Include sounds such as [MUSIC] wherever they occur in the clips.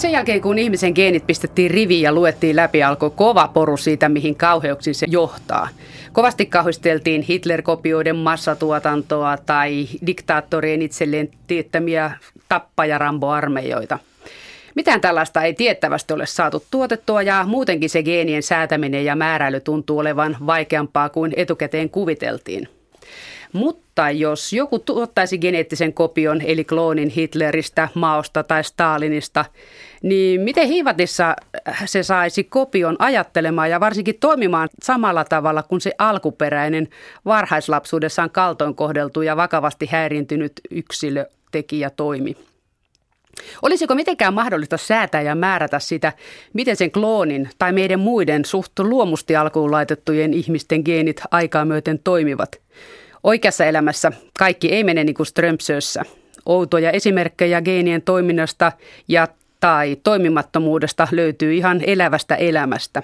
Sen jälkeen, kun ihmisen geenit pistettiin riviin ja luettiin läpi, alkoi kova poru siitä, mihin kauheuksiin se johtaa. Kovasti kauhisteltiin Hitler-kopioiden massatuotantoa tai diktaattorien itselleen teettämiä tappajaramboarmeijoita. Mitään tällaista ei tiettävästi ole saatu tuotettua ja muutenkin se geenien säätäminen ja määräily tuntuu olevan vaikeampaa kuin etukäteen kuviteltiin. Mutta jos joku tuottaisi geneettisen kopion eli kloonin Hitleristä, Maosta tai Stalinista, niin miten hiivatissa se saisi kopion ajattelemaan ja varsinkin toimimaan samalla tavalla kuin se alkuperäinen varhaislapsuudessaan kaltoin kohdeltu ja vakavasti häiriintynyt yksilötekijä toimi? Olisiko mitenkään mahdollista säätää ja määrätä sitä, miten sen kloonin tai meidän muiden suht luomusti alkuun laitettujen ihmisten geenit aikaa myöten toimivat? Oikeassa elämässä kaikki ei mene niin kuin Strömsössä. Outoja esimerkkejä geenien toiminnasta ja tai toimimattomuudesta löytyy ihan elävästä elämästä.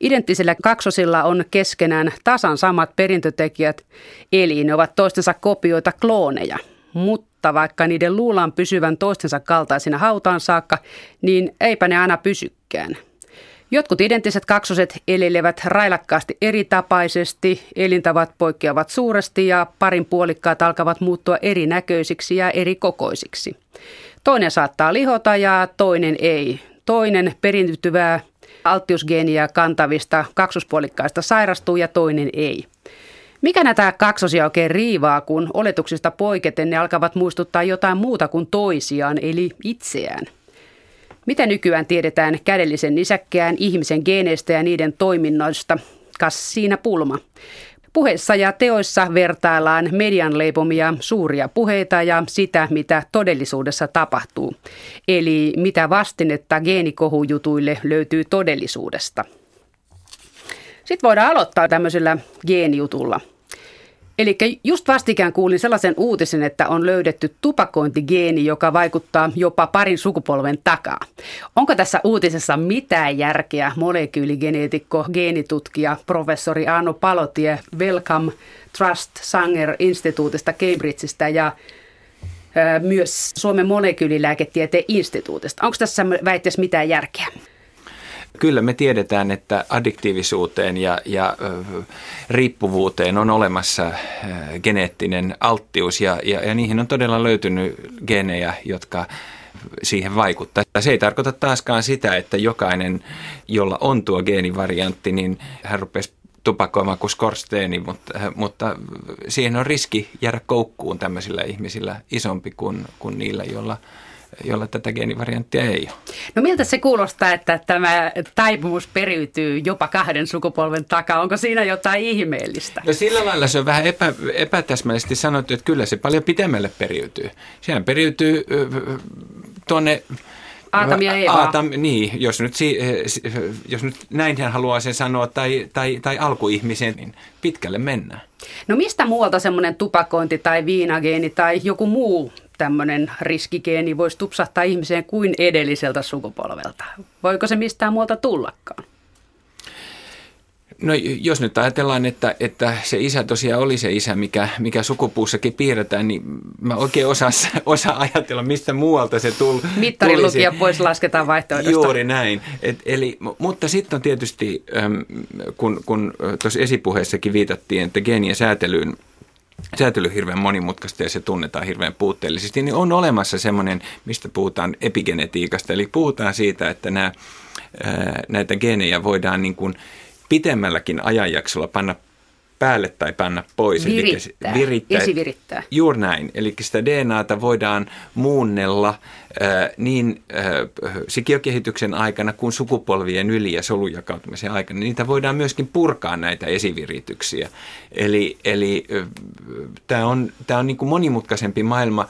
Identtisillä kaksosilla on keskenään tasan samat perintötekijät, eli ne ovat toistensa kopioita klooneja. Mutta vaikka niiden luullaan pysyvän toistensa kaltaisina hautaan saakka, niin eipä ne aina pysykään. Jotkut identtiset kaksoset elelevät railakkaasti eritapaisesti, elintavat poikkeavat suuresti ja parin puolikkaat alkavat muuttua erinäköisiksi ja eri kokoisiksi. Toinen saattaa lihota ja toinen ei. Toinen perintyvää alttiusgeeniä kantavista kaksospuolikkaista sairastuu ja toinen ei. Mikä näitä kaksosia oikein riivaa, kun oletuksista poiketen ne alkavat muistuttaa jotain muuta kuin toisiaan, eli itseään? Mitä nykyään tiedetään kädellisen nisäkkään ihmisen geeneistä ja niiden toiminnoista? Kas siinä pulma. Puheissa ja teoissa vertaillaan median leipomia suuria puheita ja sitä, mitä todellisuudessa tapahtuu. Eli mitä vastinetta geenikohujutuille löytyy todellisuudesta. Sitten voidaan aloittaa tämmöisellä geenijutulla – Eli just vastikään kuulin sellaisen uutisen, että on löydetty tupakointigeeni, joka vaikuttaa jopa parin sukupolven takaa. Onko tässä uutisessa mitään järkeä? Molekyyligeneetikko, geenitutkija, professori Aano Palotie Welcome Trust Sanger instituutista Cambridgeista ja myös Suomen molekyylilääketieteen instituutista. Onko tässä väitteessä mitään järkeä? Kyllä me tiedetään, että addiktiivisuuteen ja, ja riippuvuuteen on olemassa geneettinen alttius ja, ja, ja niihin on todella löytynyt genejä, jotka siihen vaikuttaa. Se ei tarkoita taaskaan sitä, että jokainen, jolla on tuo geenivariantti, niin hän rupesi tupakoimaan kuin skorsteeni, mutta, mutta siihen on riski jäädä koukkuun tämmöisillä ihmisillä isompi kuin, kuin niillä, joilla – jolla tätä geenivarianttia ei ole. No miltä se kuulostaa, että tämä taipumus periytyy jopa kahden sukupolven takaa? Onko siinä jotain ihmeellistä? No sillä lailla se on vähän epä, epätäsmällisesti sanottu, että kyllä se paljon pitemmälle periytyy. Sehän periytyy tuonne Aatam ja Eeva. Aatam, niin, jos nyt, jos nyt näin hän haluaa sen sanoa, tai, tai, tai alkuihmisen, niin pitkälle mennään. No mistä muualta semmoinen tupakointi tai viinageeni tai joku muu tämmöinen riskigeeni voisi tupsahtaa ihmiseen kuin edelliseltä sukupolvelta? Voiko se mistään muualta tullakaan? No jos nyt ajatellaan, että, että se isä tosiaan oli se isä, mikä, mikä sukupuussakin piirretään, niin mä oikein osaan osa ajatella, mistä muualta se tuli. Mittarin lukija pois lasketaan vaihtoehdosta. Juuri näin. Et, eli, mutta sitten on tietysti, kun, kun tuossa esipuheessakin viitattiin, että geenien säätelyyn säätely hirveän monimutkaista ja se tunnetaan hirveän puutteellisesti, niin on olemassa semmoinen, mistä puhutaan epigenetiikasta, eli puhutaan siitä, että nämä, näitä geenejä voidaan niin kuin pitemmälläkin ajanjaksolla panna päälle tai panna pois. Virittää, eli virittää. esivirittää. Juuri näin. Eli sitä DNAta voidaan muunnella äh, niin äh, sikiökehityksen aikana kuin sukupolvien yli ja solujakautumisen aikana. Niitä voidaan myöskin purkaa näitä esivirityksiä. Eli, eli äh, tämä on, tää on niin kuin monimutkaisempi maailma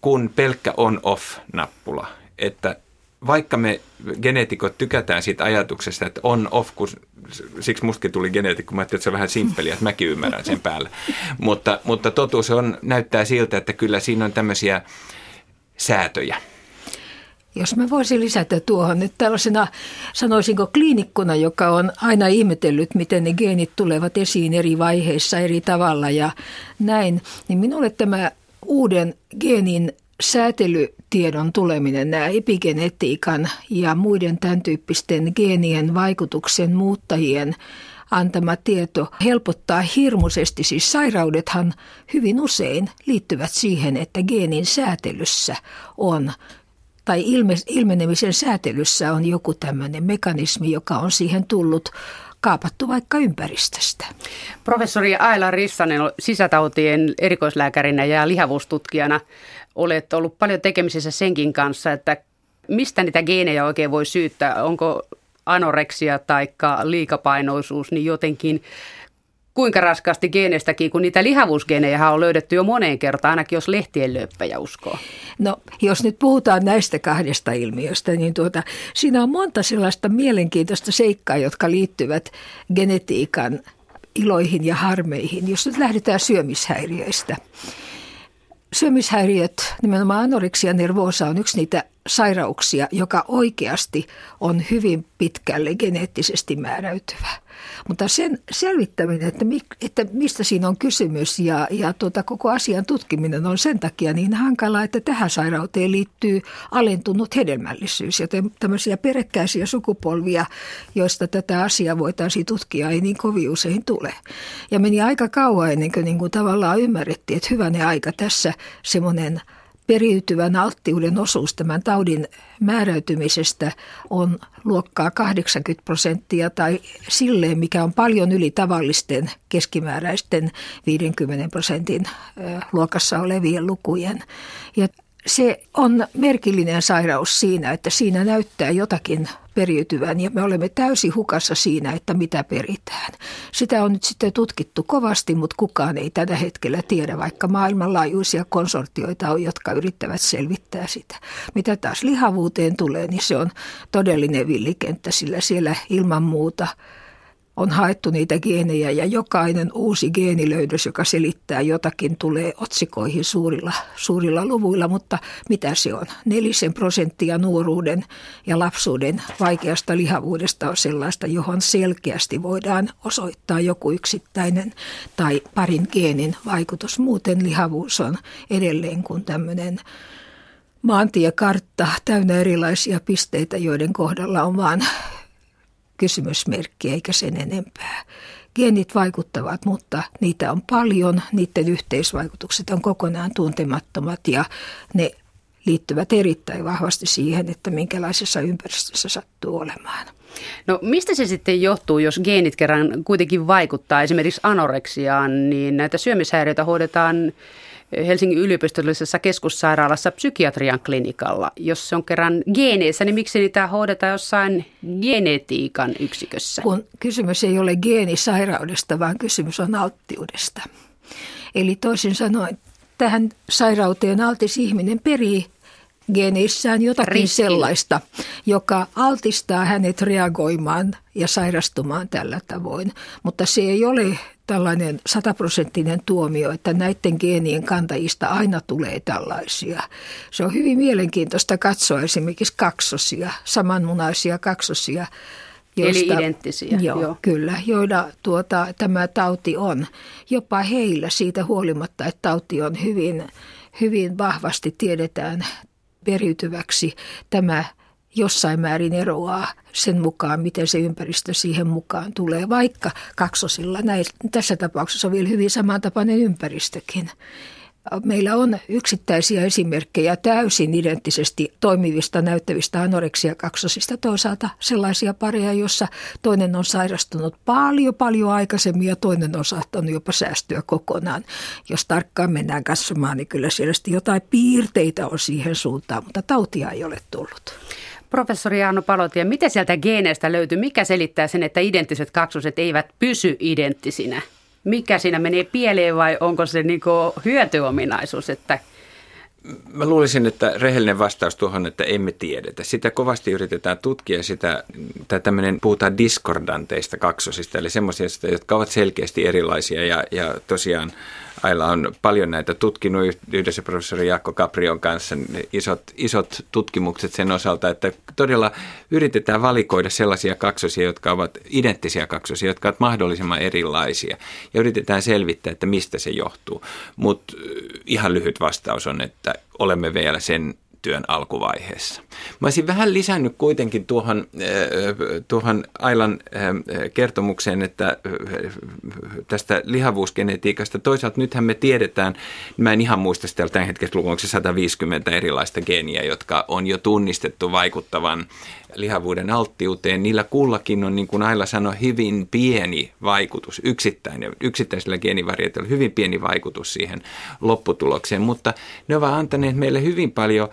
kuin pelkkä on-off-nappula. Että vaikka me geneetikot tykätään siitä ajatuksesta, että on off, kun siksi mustakin tuli geneetikko, mä ajattelin, että se on vähän simppeliä, että mäkin ymmärrän sen päällä. mutta, mutta totuus on, näyttää siltä, että kyllä siinä on tämmöisiä säätöjä. Jos mä voisin lisätä tuohon nyt tällaisena, sanoisinko kliinikkona, joka on aina ihmetellyt, miten ne geenit tulevat esiin eri vaiheissa eri tavalla ja näin, niin minulle tämä uuden geenin säätelytiedon tuleminen, nämä epigenetiikan ja muiden tämän tyyppisten geenien vaikutuksen muuttajien antama tieto helpottaa hirmuisesti. Siis sairaudethan hyvin usein liittyvät siihen, että geenin säätelyssä on tai ilme, ilmenemisen säätelyssä on joku tämmöinen mekanismi, joka on siihen tullut kaapattu vaikka ympäristöstä. Professori Aila Rissanen sisätautien erikoislääkärinä ja lihavuustutkijana olet ollut paljon tekemisissä senkin kanssa, että mistä niitä geenejä oikein voi syyttää? Onko anoreksia tai liikapainoisuus, niin jotenkin kuinka raskaasti geeneistäkin, kun niitä lihavuusgeenejä on löydetty jo moneen kertaan, ainakin jos lehtien löppejä uskoo. No, jos nyt puhutaan näistä kahdesta ilmiöstä, niin tuota, siinä on monta sellaista mielenkiintoista seikkaa, jotka liittyvät genetiikan iloihin ja harmeihin. Jos nyt lähdetään syömishäiriöistä. Syömishäiriöt, nimenomaan anoreksia nervosa on yksi niitä sairauksia, joka oikeasti on hyvin pitkälle geneettisesti määräytyvä. Mutta sen selvittäminen, että, mi, että mistä siinä on kysymys ja, ja tuota, koko asian tutkiminen on sen takia niin hankalaa, että tähän sairauteen liittyy alentunut hedelmällisyys. Joten tämmöisiä perekkäisiä sukupolvia, joista tätä asiaa voitaisiin tutkia, ei niin kovin usein tule. Ja meni aika kauan ennen kuin, niin kuin tavallaan ymmärrettiin, että hyvänä aika tässä semmoinen – periytyvän alttiuden osuus tämän taudin määräytymisestä on luokkaa 80 prosenttia tai silleen, mikä on paljon yli tavallisten keskimääräisten 50 prosentin luokassa olevien lukujen. Ja se on merkillinen sairaus siinä, että siinä näyttää jotakin periytyvän ja me olemme täysin hukassa siinä, että mitä peritään. Sitä on nyt sitten tutkittu kovasti, mutta kukaan ei tällä hetkellä tiedä, vaikka maailmanlaajuisia konsortioita on, jotka yrittävät selvittää sitä. Mitä taas lihavuuteen tulee, niin se on todellinen villikenttä, sillä siellä ilman muuta – on haettu niitä geenejä ja jokainen uusi geenilöydös, joka selittää jotakin, tulee otsikoihin suurilla, suurilla luvuilla, mutta mitä se on? Nelisen prosenttia nuoruuden ja lapsuuden vaikeasta lihavuudesta on sellaista, johon selkeästi voidaan osoittaa joku yksittäinen tai parin geenin vaikutus. Muuten lihavuus on edelleen kuin tämmöinen maantiekartta täynnä erilaisia pisteitä, joiden kohdalla on vain kysymysmerkki eikä sen enempää. Geenit vaikuttavat, mutta niitä on paljon, niiden yhteisvaikutukset on kokonaan tuntemattomat ja ne liittyvät erittäin vahvasti siihen, että minkälaisessa ympäristössä sattuu olemaan. No mistä se sitten johtuu, jos geenit kerran kuitenkin vaikuttaa esimerkiksi anoreksiaan, niin näitä syömishäiriöitä hoidetaan Helsingin yliopistollisessa keskussairaalassa psykiatrian klinikalla. Jos se on kerran geeneissä, niin miksi niitä hoidetaan jossain genetiikan yksikössä? Kun kysymys ei ole geenisairaudesta, vaan kysymys on alttiudesta. Eli toisin sanoen, tähän sairauteen altis ihminen perii geneissään jotakin Riski. sellaista, joka altistaa hänet reagoimaan ja sairastumaan tällä tavoin. Mutta se ei ole tällainen sataprosenttinen tuomio, että näiden geenien kantajista aina tulee tällaisia. Se on hyvin mielenkiintoista katsoa esimerkiksi kaksosia, samanmunaisia kaksosia. Joista, Eli identtisiä. Joo, joo. kyllä, joilla tuota, tämä tauti on. Jopa heillä siitä huolimatta, että tauti on hyvin, hyvin vahvasti tiedetään periytyväksi, tämä jossain määrin eroaa sen mukaan, miten se ympäristö siihen mukaan tulee, vaikka kaksosilla näin, tässä tapauksessa on vielä hyvin samantapainen ympäristökin. Meillä on yksittäisiä esimerkkejä täysin identtisesti toimivista näyttävistä anoreksia kaksosista. Toisaalta sellaisia pareja, joissa toinen on sairastunut paljon paljon aikaisemmin ja toinen on saattanut jopa säästyä kokonaan. Jos tarkkaan mennään katsomaan, niin kyllä siellä jotain piirteitä on siihen suuntaan, mutta tautia ei ole tullut. Professori Jaano Palotie, mitä sieltä geeneistä löytyy? Mikä selittää sen, että identtiset kaksoset eivät pysy identtisinä? Mikä siinä menee pieleen vai onko se niin hyötyominaisuus, että Mä luulisin, että rehellinen vastaus tuohon, että emme tiedetä. Sitä kovasti yritetään tutkia sitä, tai tämmöinen, puhutaan diskordanteista kaksosista, eli semmoisista, jotka ovat selkeästi erilaisia ja, ja tosiaan Aila on paljon näitä tutkinut yhdessä professori Jaakko Caprion kanssa isot, isot tutkimukset sen osalta, että todella yritetään valikoida sellaisia kaksosia, jotka ovat identtisiä kaksosia, jotka ovat mahdollisimman erilaisia ja yritetään selvittää, että mistä se johtuu. Mutta ihan lyhyt vastaus on, että olemme vielä sen työn alkuvaiheessa. Mä olisin vähän lisännyt kuitenkin tuohon, äh, tuohon Ailan äh, kertomukseen, että äh, tästä lihavuusgenetiikasta. Toisaalta nythän me tiedetään, mä en ihan muista sitä tämän hetkessä lukua, 150 erilaista geeniä, jotka on jo tunnistettu vaikuttavan lihavuuden alttiuteen, niillä kullakin on, niin kuin Aila sanoi, hyvin pieni vaikutus, yksittäinen, yksittäisellä geenivarietilla hyvin pieni vaikutus siihen lopputulokseen, mutta ne ovat antaneet meille hyvin paljon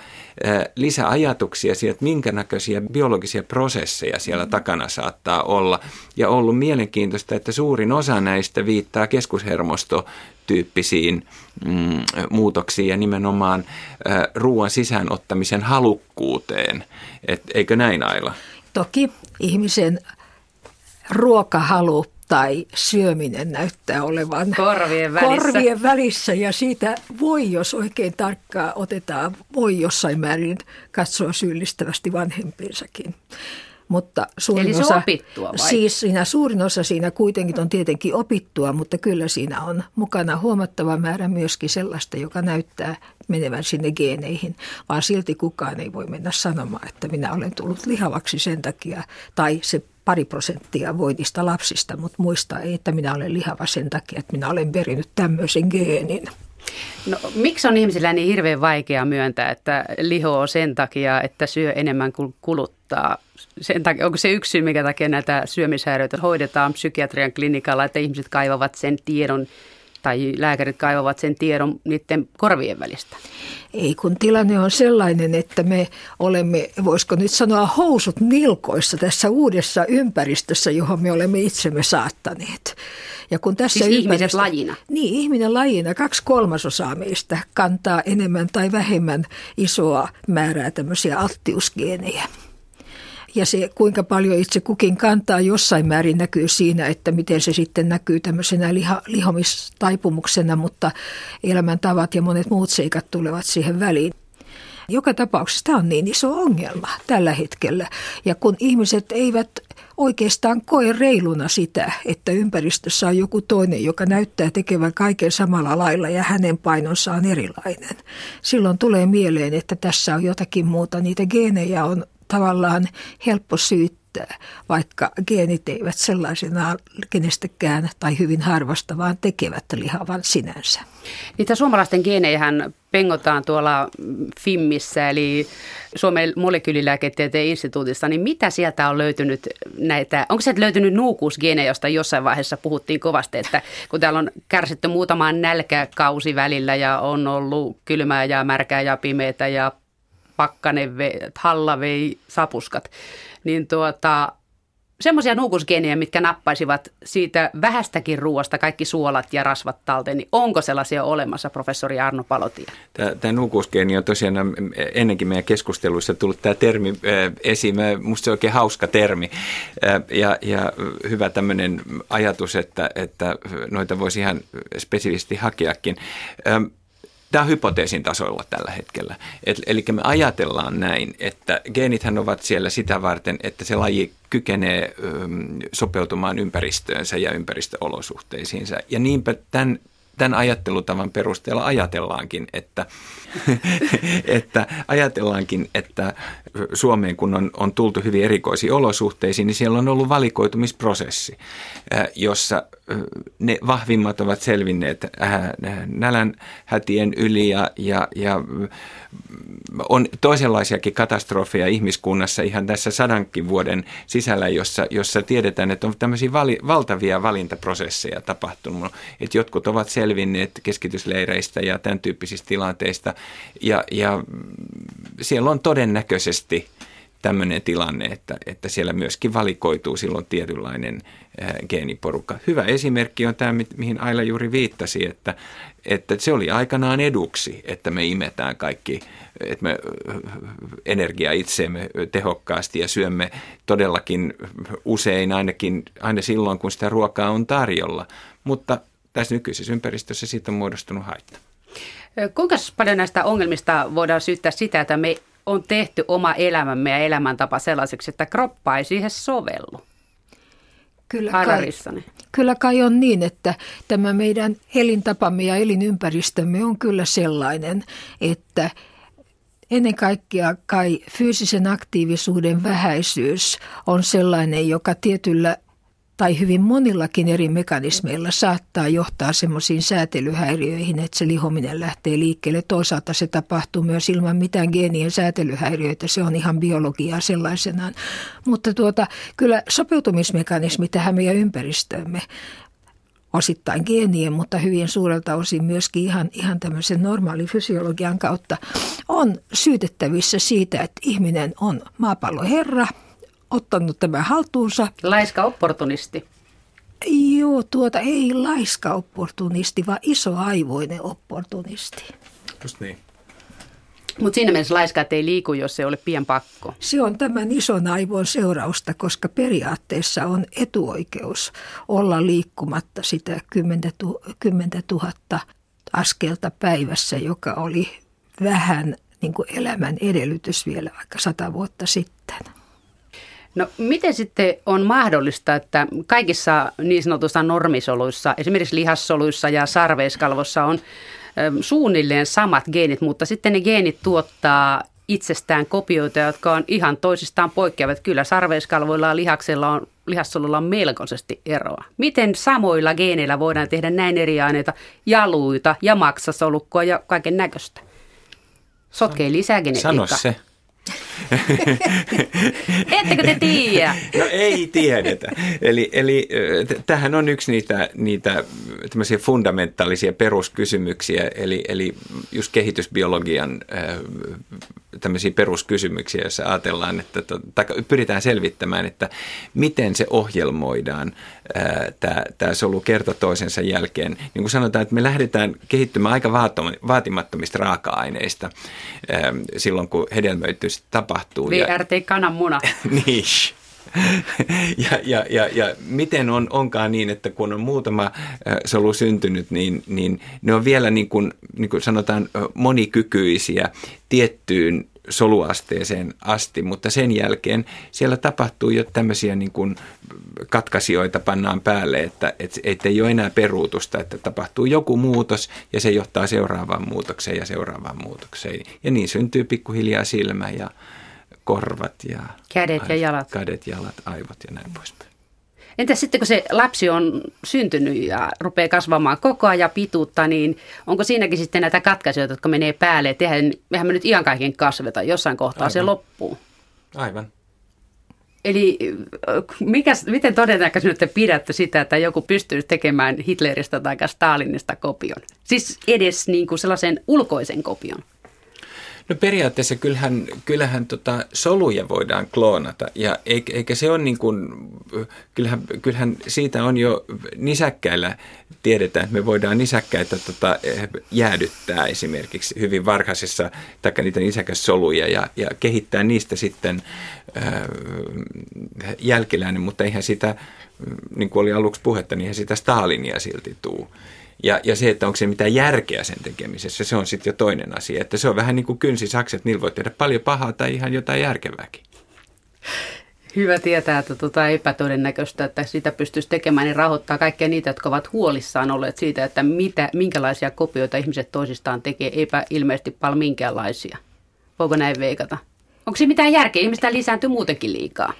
lisäajatuksia siitä, että minkä näköisiä biologisia prosesseja siellä takana saattaa olla. Ja ollut mielenkiintoista, että suurin osa näistä viittaa keskushermosto tyyppisiin mm, muutoksiin ja nimenomaan äh, ruoan sisäänottamisen halukkuuteen. Et, eikö näin Aila? Toki ihmisen ruokahalu tai syöminen näyttää olevan korvien välissä. korvien välissä ja siitä voi, jos oikein tarkkaa otetaan, voi jossain määrin katsoa syyllistävästi vanhempiinsakin. Mutta suurin Eli se osa, opittua vai? Siis siinä suurin osa siinä kuitenkin on tietenkin opittua, mutta kyllä siinä on mukana huomattava määrä myöskin sellaista, joka näyttää menevän sinne geeneihin, vaan silti kukaan ei voi mennä sanomaan, että minä olen tullut lihavaksi sen takia, tai se pari prosenttia voitista lapsista, mutta muista ei, että minä olen lihava sen takia, että minä olen perinyt tämmöisen geenin. No, miksi on ihmisillä niin hirveän vaikea myöntää, että liho on sen takia, että syö enemmän kuin kuluttaa? Sen takia, onko se yksi syy, mikä takia näitä syömishäiriöitä hoidetaan psykiatrian klinikalla, että ihmiset kaivavat sen tiedon tai lääkärit kaivavat sen tiedon niiden korvien välistä? Ei, kun tilanne on sellainen, että me olemme, voisiko nyt sanoa, housut nilkoissa tässä uudessa ympäristössä, johon me olemme itsemme saattaneet. Ja kun tässä siis ihmiset lajina? Niin, ihminen lajina. Kaksi kolmasosaa meistä kantaa enemmän tai vähemmän isoa määrää tämmöisiä alttiusgeenejä. Ja se, kuinka paljon itse kukin kantaa jossain määrin näkyy siinä, että miten se sitten näkyy tämmöisenä liha, lihomistaipumuksena, mutta elämäntavat ja monet muut seikat tulevat siihen väliin. Joka tapauksessa tämä on niin iso ongelma tällä hetkellä. Ja kun ihmiset eivät oikeastaan koe reiluna sitä, että ympäristössä on joku toinen, joka näyttää tekevän kaiken samalla lailla ja hänen painonsa on erilainen. Silloin tulee mieleen, että tässä on jotakin muuta. Niitä geenejä on tavallaan helppo syyttää, vaikka geenit eivät sellaisena kenestäkään tai hyvin harvasta, vaan tekevät lihavan sinänsä. Niitä suomalaisten geenejähän pengotaan tuolla FIMmissä, eli Suomen molekyylilääketieteen instituutissa, niin mitä sieltä on löytynyt näitä, onko sieltä löytynyt nuukuusgeenejä, josta jossain vaiheessa puhuttiin kovasti, että kun täällä on kärsitty muutamaan nälkäkausi välillä ja on ollut kylmää ja märkää ja pimeätä ja pakkanen, vei, halla vei sapuskat, niin tuota, semmoisia nuukusgeenejä, mitkä nappaisivat siitä vähästäkin ruoasta kaikki suolat ja rasvat talteen, niin onko sellaisia olemassa, professori Arno Palotia? Tämä, tämä nuukusgeeni on tosiaan ennenkin meidän keskusteluissa tullut tämä termi esiin. Minusta se on oikein hauska termi ja, ja hyvä tämmöinen ajatus, että, että noita voisi ihan spesifisti hakeakin. Tämä on hypoteesin tasolla tällä hetkellä. Et, eli me ajatellaan näin, että geenithän ovat siellä sitä varten, että se laji kykenee ö, sopeutumaan ympäristöönsä ja ympäristöolosuhteisiinsa. Ja niinpä tämän tämän ajattelutavan perusteella ajatellaankin, että, [LAUGHS] että ajatellaankin, että Suomeen kun on, on tultu hyvin erikoisiin olosuhteisiin, niin siellä on ollut valikoitumisprosessi, jossa ne vahvimmat ovat selvinneet nälän hätien yli ja, ja, ja on toisenlaisiakin katastrofeja ihmiskunnassa ihan tässä sadankin vuoden sisällä, jossa, jossa tiedetään, että on tämmöisiä vali, valtavia valintaprosesseja tapahtunut. Että jotkut ovat selvinneet keskitysleireistä ja tämän tyyppisistä tilanteista ja, ja siellä on todennäköisesti tämmöinen tilanne, että, että siellä myöskin valikoituu silloin tietynlainen geeniporukka. Hyvä esimerkki on tämä, mihin Aila juuri viittasi, että, että se oli aikanaan eduksi, että me imetään kaikki, että me energia itseemme tehokkaasti ja syömme todellakin usein ainakin aina silloin, kun sitä ruokaa on tarjolla. Mutta tässä nykyisessä ympäristössä siitä on muodostunut haitta. Kuinka paljon näistä ongelmista voidaan syyttää sitä, että me on tehty oma elämämme ja elämäntapa sellaiseksi, että kroppa ei siihen sovellu? kyllä kai, kyllä kai on niin, että tämä meidän elintapamme ja elinympäristömme on kyllä sellainen, että ennen kaikkea kai fyysisen aktiivisuuden vähäisyys on sellainen, joka tietyllä tai hyvin monillakin eri mekanismeilla saattaa johtaa semmoisiin säätelyhäiriöihin, että se lihominen lähtee liikkeelle. Toisaalta se tapahtuu myös ilman mitään geenien säätelyhäiriöitä, se on ihan biologiaa sellaisenaan. Mutta tuota, kyllä sopeutumismekanismi tähän meidän ympäristöömme osittain geenien, mutta hyvin suurelta osin myöskin ihan, ihan tämmöisen normaalin fysiologian kautta on syytettävissä siitä, että ihminen on maapallon herra – ottanut tämän haltuunsa. Laiska opportunisti. Joo, tuota ei laiska opportunisti, vaan isoaivoinen opportunisti. Just niin. Mutta siinä mielessä laiska, ei liiku, jos se ole pian pakko. Se on tämän ison aivon seurausta, koska periaatteessa on etuoikeus olla liikkumatta sitä 10 000 askelta päivässä, joka oli vähän niin kuin elämän edellytys vielä vaikka sata vuotta sitten. No miten sitten on mahdollista, että kaikissa niin sanotussa normisoluissa, esimerkiksi lihassoluissa ja sarveiskalvossa on suunnilleen samat geenit, mutta sitten ne geenit tuottaa itsestään kopioita, jotka on ihan toisistaan poikkeavat. Kyllä sarveiskalvoilla ja lihaksella on, lihassolulla on melkoisesti eroa. Miten samoilla geeneillä voidaan tehdä näin eri aineita, jaluita ja maksasolukkoa ja kaiken näköistä? Sotkee lisää genetiikkaa. Sano se. [LAUGHS] Ettekö te tiedä? No ei tiedetä. Eli, eli tähän on yksi niitä, niitä fundamentaalisia peruskysymyksiä, eli, eli just kehitysbiologian tämmöisiä peruskysymyksiä, joissa ajatellaan, että tai pyritään selvittämään, että miten se ohjelmoidaan tämä, solu kerta toisensa jälkeen. Niin kuin sanotaan, että me lähdetään kehittymään aika vaatimattomista raaka-aineista silloin, kun hedelmöitys tapahtuu. VRT kananmuna. [LAUGHS] niin. ja, ja, ja, ja miten on, onkaan niin, että kun on muutama solu syntynyt, niin, niin ne on vielä niin kuin, niin kuin sanotaan monikykyisiä tiettyyn soluasteeseen asti, mutta sen jälkeen siellä tapahtuu jo tämmöisiä niin kuin katkaisijoita pannaan päälle, että, että, että ei ole enää peruutusta, että tapahtuu joku muutos ja se johtaa seuraavaan muutokseen ja seuraavaan muutokseen. Ja niin syntyy pikkuhiljaa silmä ja korvat ja kädet aivot, ja jalat. Kädet, jalat, aivot ja näin poispäin. Entä sitten kun se lapsi on syntynyt ja rupeaa kasvamaan koko ajan pituutta, niin onko siinäkin sitten näitä katkaisuja, jotka menee päälle? Tehän, mehän me nyt ihan kaiken kasveta, jossain kohtaa Aivan. se loppuu. Aivan. Eli mikä, miten todennäköisesti te pidätte sitä, että joku pystyy tekemään Hitleristä tai Stalinista kopion? Siis edes niin kuin sellaisen ulkoisen kopion. No periaatteessa kyllähän, kyllähän tota soluja voidaan kloonata ja eikä se ole niin kuin, kyllähän, kyllähän siitä on jo nisäkkäillä tiedetään, että me voidaan nisäkkäitä tota, jäädyttää esimerkiksi hyvin varhaisessa, taikka niitä nisäkässoluja ja, ja kehittää niistä sitten äh, jälkeläinen, mutta eihän sitä, niin kuin oli aluksi puhetta, niin eihän sitä Stalinia silti tuu. Ja, ja se, että onko se mitään järkeä sen tekemisessä, se on sitten jo toinen asia. Että se on vähän niin kuin kynsisakset, niillä voi tehdä paljon pahaa tai ihan jotain järkevääkin. Hyvä tietää, että tuota epätodennäköistä, että sitä pystyisi tekemään, niin rahoittaa kaikkia niitä, jotka ovat huolissaan olleet siitä, että mitä, minkälaisia kopioita ihmiset toisistaan tekee, eipä ilmeisesti paljon minkäänlaisia. Voiko näin veikata? Onko se mitään järkeä? Ihmistä lisääntyy muutenkin liikaa.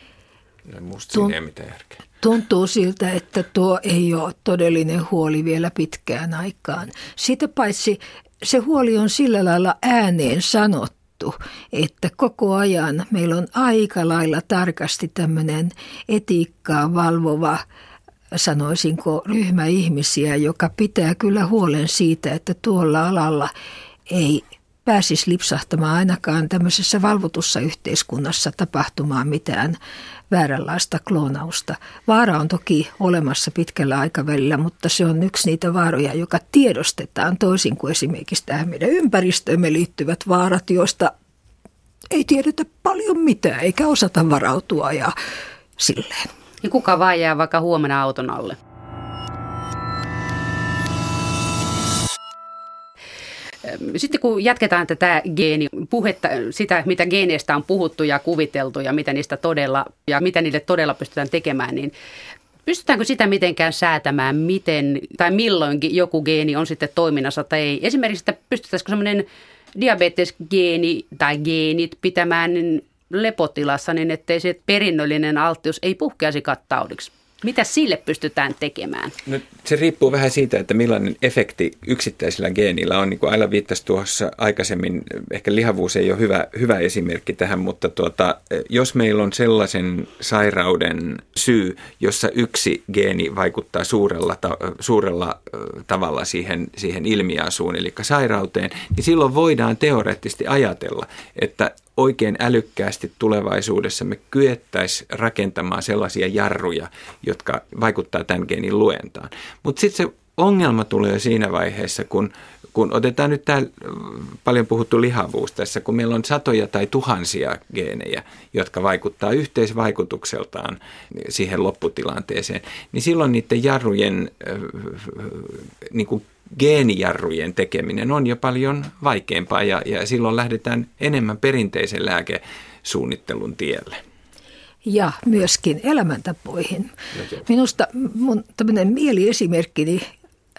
No, musta Tunt- siinä ei mitään järkeä. Tuntuu siltä, että tuo ei ole todellinen huoli vielä pitkään aikaan. Sitä paitsi se huoli on sillä lailla ääneen sanottu, että koko ajan meillä on aika lailla tarkasti tämmöinen etiikkaa valvova sanoisinko ryhmä ihmisiä, joka pitää kyllä huolen siitä, että tuolla alalla ei pääsisi lipsahtamaan ainakaan tämmöisessä valvotussa yhteiskunnassa tapahtumaan mitään vääränlaista kloonausta. Vaara on toki olemassa pitkällä aikavälillä, mutta se on yksi niitä vaaroja, joka tiedostetaan toisin kuin esimerkiksi tähän meidän ympäristöömme liittyvät vaarat, joista ei tiedetä paljon mitään eikä osata varautua ja silleen. Ja kuka vaan jää vaikka huomenna auton alle? Sitten kun jatketaan tätä geenipuhetta, sitä mitä geeneistä on puhuttu ja kuviteltu ja mitä niistä todella ja mitä niille todella pystytään tekemään, niin Pystytäänkö sitä mitenkään säätämään, miten tai milloinkin joku geeni on sitten toiminnassa tai ei? Esimerkiksi, että pystyttäisikö semmoinen diabetesgeeni tai geenit pitämään lepotilassa niin, ettei se perinnöllinen alttius ei puhkeasi kattaudiksi? Mitä sille pystytään tekemään? No, se riippuu vähän siitä, että millainen efekti yksittäisellä geenillä on. Niin kuin Aila viittasi tuossa aikaisemmin, ehkä lihavuus ei ole hyvä, hyvä esimerkki tähän, mutta tuota, jos meillä on sellaisen sairauden syy, jossa yksi geeni vaikuttaa suurella, ta, suurella tavalla siihen, siihen ilmiasuun, eli sairauteen, niin silloin voidaan teoreettisesti ajatella, että oikein älykkäästi tulevaisuudessa me kyettäisiin rakentamaan sellaisia jarruja, jotka vaikuttaa tämän geenin luentaan. Mutta sitten se ongelma tulee siinä vaiheessa, kun, kun otetaan nyt tämä paljon puhuttu lihavuus tässä, kun meillä on satoja tai tuhansia geenejä, jotka vaikuttaa yhteisvaikutukseltaan siihen lopputilanteeseen, niin silloin niiden jarrujen niin kuin geenijarrujen tekeminen on jo paljon vaikeampaa ja, ja silloin lähdetään enemmän perinteisen lääkesuunnittelun tielle. Ja myöskin elämäntapoihin. Minusta mun tämmöinen mieliesimerkkini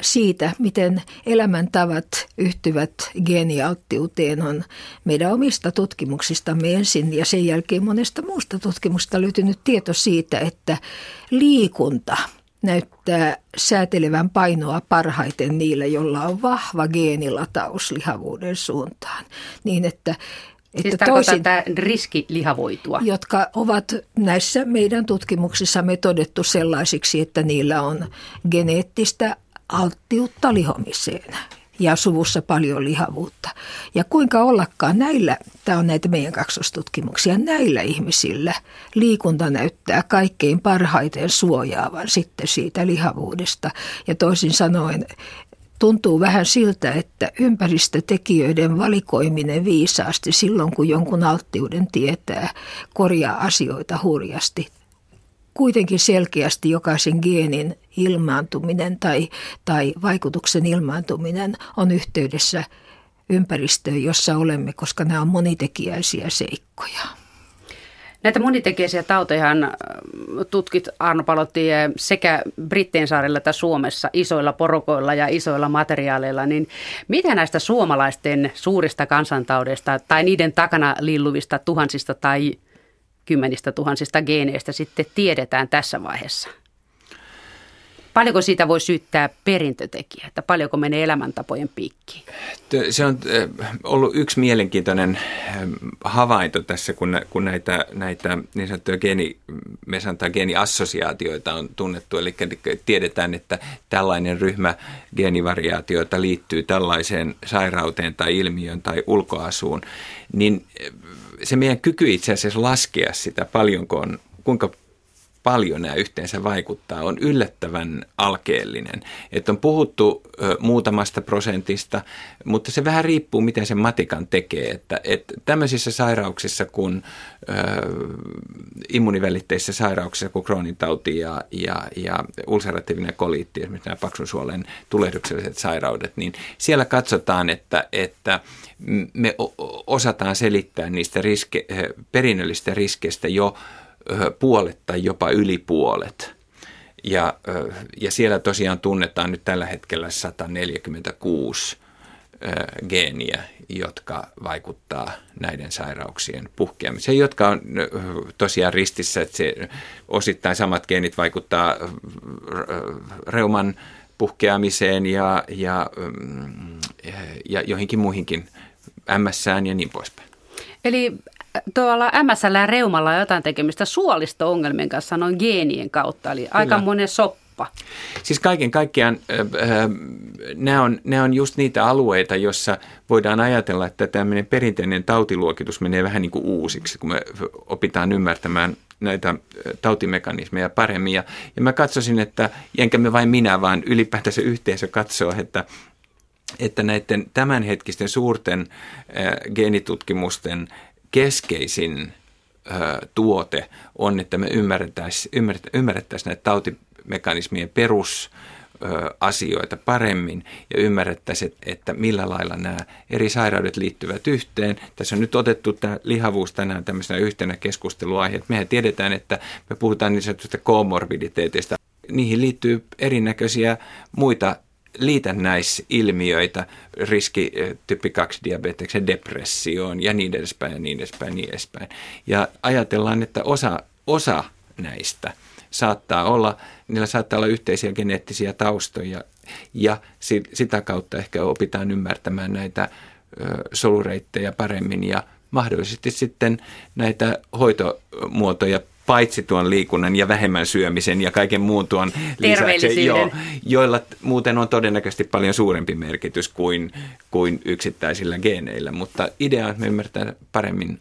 siitä, miten elämäntavat yhtyvät geenialttiuteen on meidän omista tutkimuksistamme ensin ja sen jälkeen monesta muusta tutkimusta löytynyt tieto siitä, että liikunta – näyttää säätelevän painoa parhaiten niillä, joilla on vahva geenilataus lihavuuden suuntaan. Niin että että siis toisin, tämä riski lihavoitua. Jotka ovat näissä meidän tutkimuksissamme todettu sellaisiksi, että niillä on geneettistä alttiutta lihomiseen ja suvussa paljon lihavuutta. Ja kuinka ollakaan näillä, tämä on näitä meidän kaksostutkimuksia, näillä ihmisillä liikunta näyttää kaikkein parhaiten suojaavan sitten siitä lihavuudesta. Ja toisin sanoen tuntuu vähän siltä, että ympäristötekijöiden valikoiminen viisaasti silloin, kun jonkun alttiuden tietää, korjaa asioita hurjasti kuitenkin selkeästi jokaisen geenin ilmaantuminen tai, tai vaikutuksen ilmaantuminen on yhteydessä ympäristöön, jossa olemme, koska nämä on monitekijäisiä seikkoja. Näitä monitekijäisiä tautejahan äh, tutkit Arno Palotti sekä Brittien saarilla että Suomessa isoilla porokoilla ja isoilla materiaaleilla, niin mitä näistä suomalaisten suurista kansantaudeista tai niiden takana lilluvista tuhansista tai kymmenistä tuhansista geeneistä sitten tiedetään tässä vaiheessa? Paljonko siitä voi syyttää perintötekijä, että paljonko menee elämäntapojen piikkiin? Se on ollut yksi mielenkiintoinen havainto tässä, kun, kun näitä, näitä niin sanottuja geeni, me sanotaan geeniassosiaatioita on tunnettu. Eli tiedetään, että tällainen ryhmä geenivariaatioita liittyy tällaiseen sairauteen tai ilmiön tai ulkoasuun. Niin se meidän kyky itse asiassa laskea sitä paljonko on, kuinka paljon nämä yhteensä vaikuttaa, on yllättävän alkeellinen. Että on puhuttu muutamasta prosentista, mutta se vähän riippuu, miten se matikan tekee. Että, että tämmöisissä sairauksissa kuin ö, immunivälitteissä sairauksissa, kuin Crohnin tauti ja, ja, ja ulceratiivinen koliitti, esimerkiksi nämä paksun suolen tulehdukselliset sairaudet, niin siellä katsotaan, että, että me osataan selittää niistä riske, perinnöllisistä riskeistä jo puolet tai jopa yli puolet. Ja, ja siellä tosiaan tunnetaan nyt tällä hetkellä 146 geeniä, jotka vaikuttaa näiden sairauksien puhkeamiseen, jotka on tosiaan ristissä, että se osittain samat geenit vaikuttaa reuman puhkeamiseen ja, ja, mm, ja joihinkin muihinkin MSään ja niin poispäin. Eli tuolla MSL reumalla on jotain tekemistä suolisto-ongelmien kanssa noin geenien kautta, eli Kyllä. aika monen soppa. Siis kaiken kaikkiaan äh, nämä, on, nämä on just niitä alueita, joissa voidaan ajatella, että tämmöinen perinteinen tautiluokitus menee vähän niin kuin uusiksi, kun me opitaan ymmärtämään näitä tautimekanismeja paremmin. Ja, ja mä katsoisin, että enkä me vain minä, vaan ylipäätänsä yhteisö katsoo, että että näiden tämänhetkisten suurten äh, geenitutkimusten keskeisin ö, tuote on, että me ymmärrettäisiin ymmärrettäisi näitä tautimekanismien perus asioita paremmin ja ymmärrettäisiin, että millä lailla nämä eri sairaudet liittyvät yhteen. Tässä on nyt otettu tämä lihavuus tänään tämmöisenä yhtenä keskusteluaiheena. Mehän tiedetään, että me puhutaan niin sanotusta komorbiditeetistä, niihin liittyy erinäköisiä muita liitännäisilmiöitä, riski eh, tyyppi 2 diabeteksen depressioon ja niin edespäin ja niin edespäin niin edespäin. Ja ajatellaan, että osa, osa näistä saattaa olla, niillä saattaa olla yhteisiä geneettisiä taustoja ja sitä kautta ehkä opitaan ymmärtämään näitä solureittejä paremmin ja mahdollisesti sitten näitä hoitomuotoja paitsi tuon liikunnan ja vähemmän syömisen ja kaiken muun tuon lisäksi, jo, joilla muuten on todennäköisesti paljon suurempi merkitys kuin, kuin yksittäisillä geeneillä. Mutta idea on, että me ymmärtää paremmin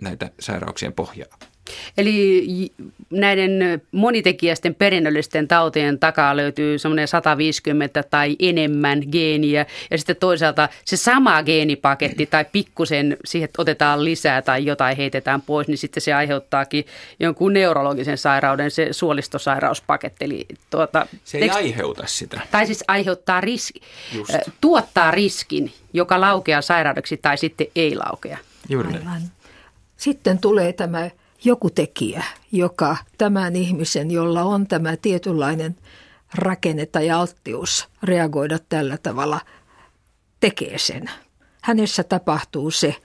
näitä sairauksien pohjaa. Eli näiden monitekijäisten perinnöllisten tautien takaa löytyy semmoinen 150 tai enemmän geeniä ja sitten toisaalta se sama geenipaketti tai pikkusen siihen otetaan lisää tai jotain heitetään pois, niin sitten se aiheuttaakin jonkun neurologisen sairauden, se suolistosairauspaketti. Eli tuota, se ei tekst... aiheuta sitä. Tai siis aiheuttaa riski, Just. tuottaa riskin, joka laukeaa sairaudeksi tai sitten ei laukea. Juuri Aivan. Sitten tulee tämä joku tekijä, joka tämän ihmisen, jolla on tämä tietynlainen rakenne tai alttius reagoida tällä tavalla, tekee sen. Hänessä tapahtuu se,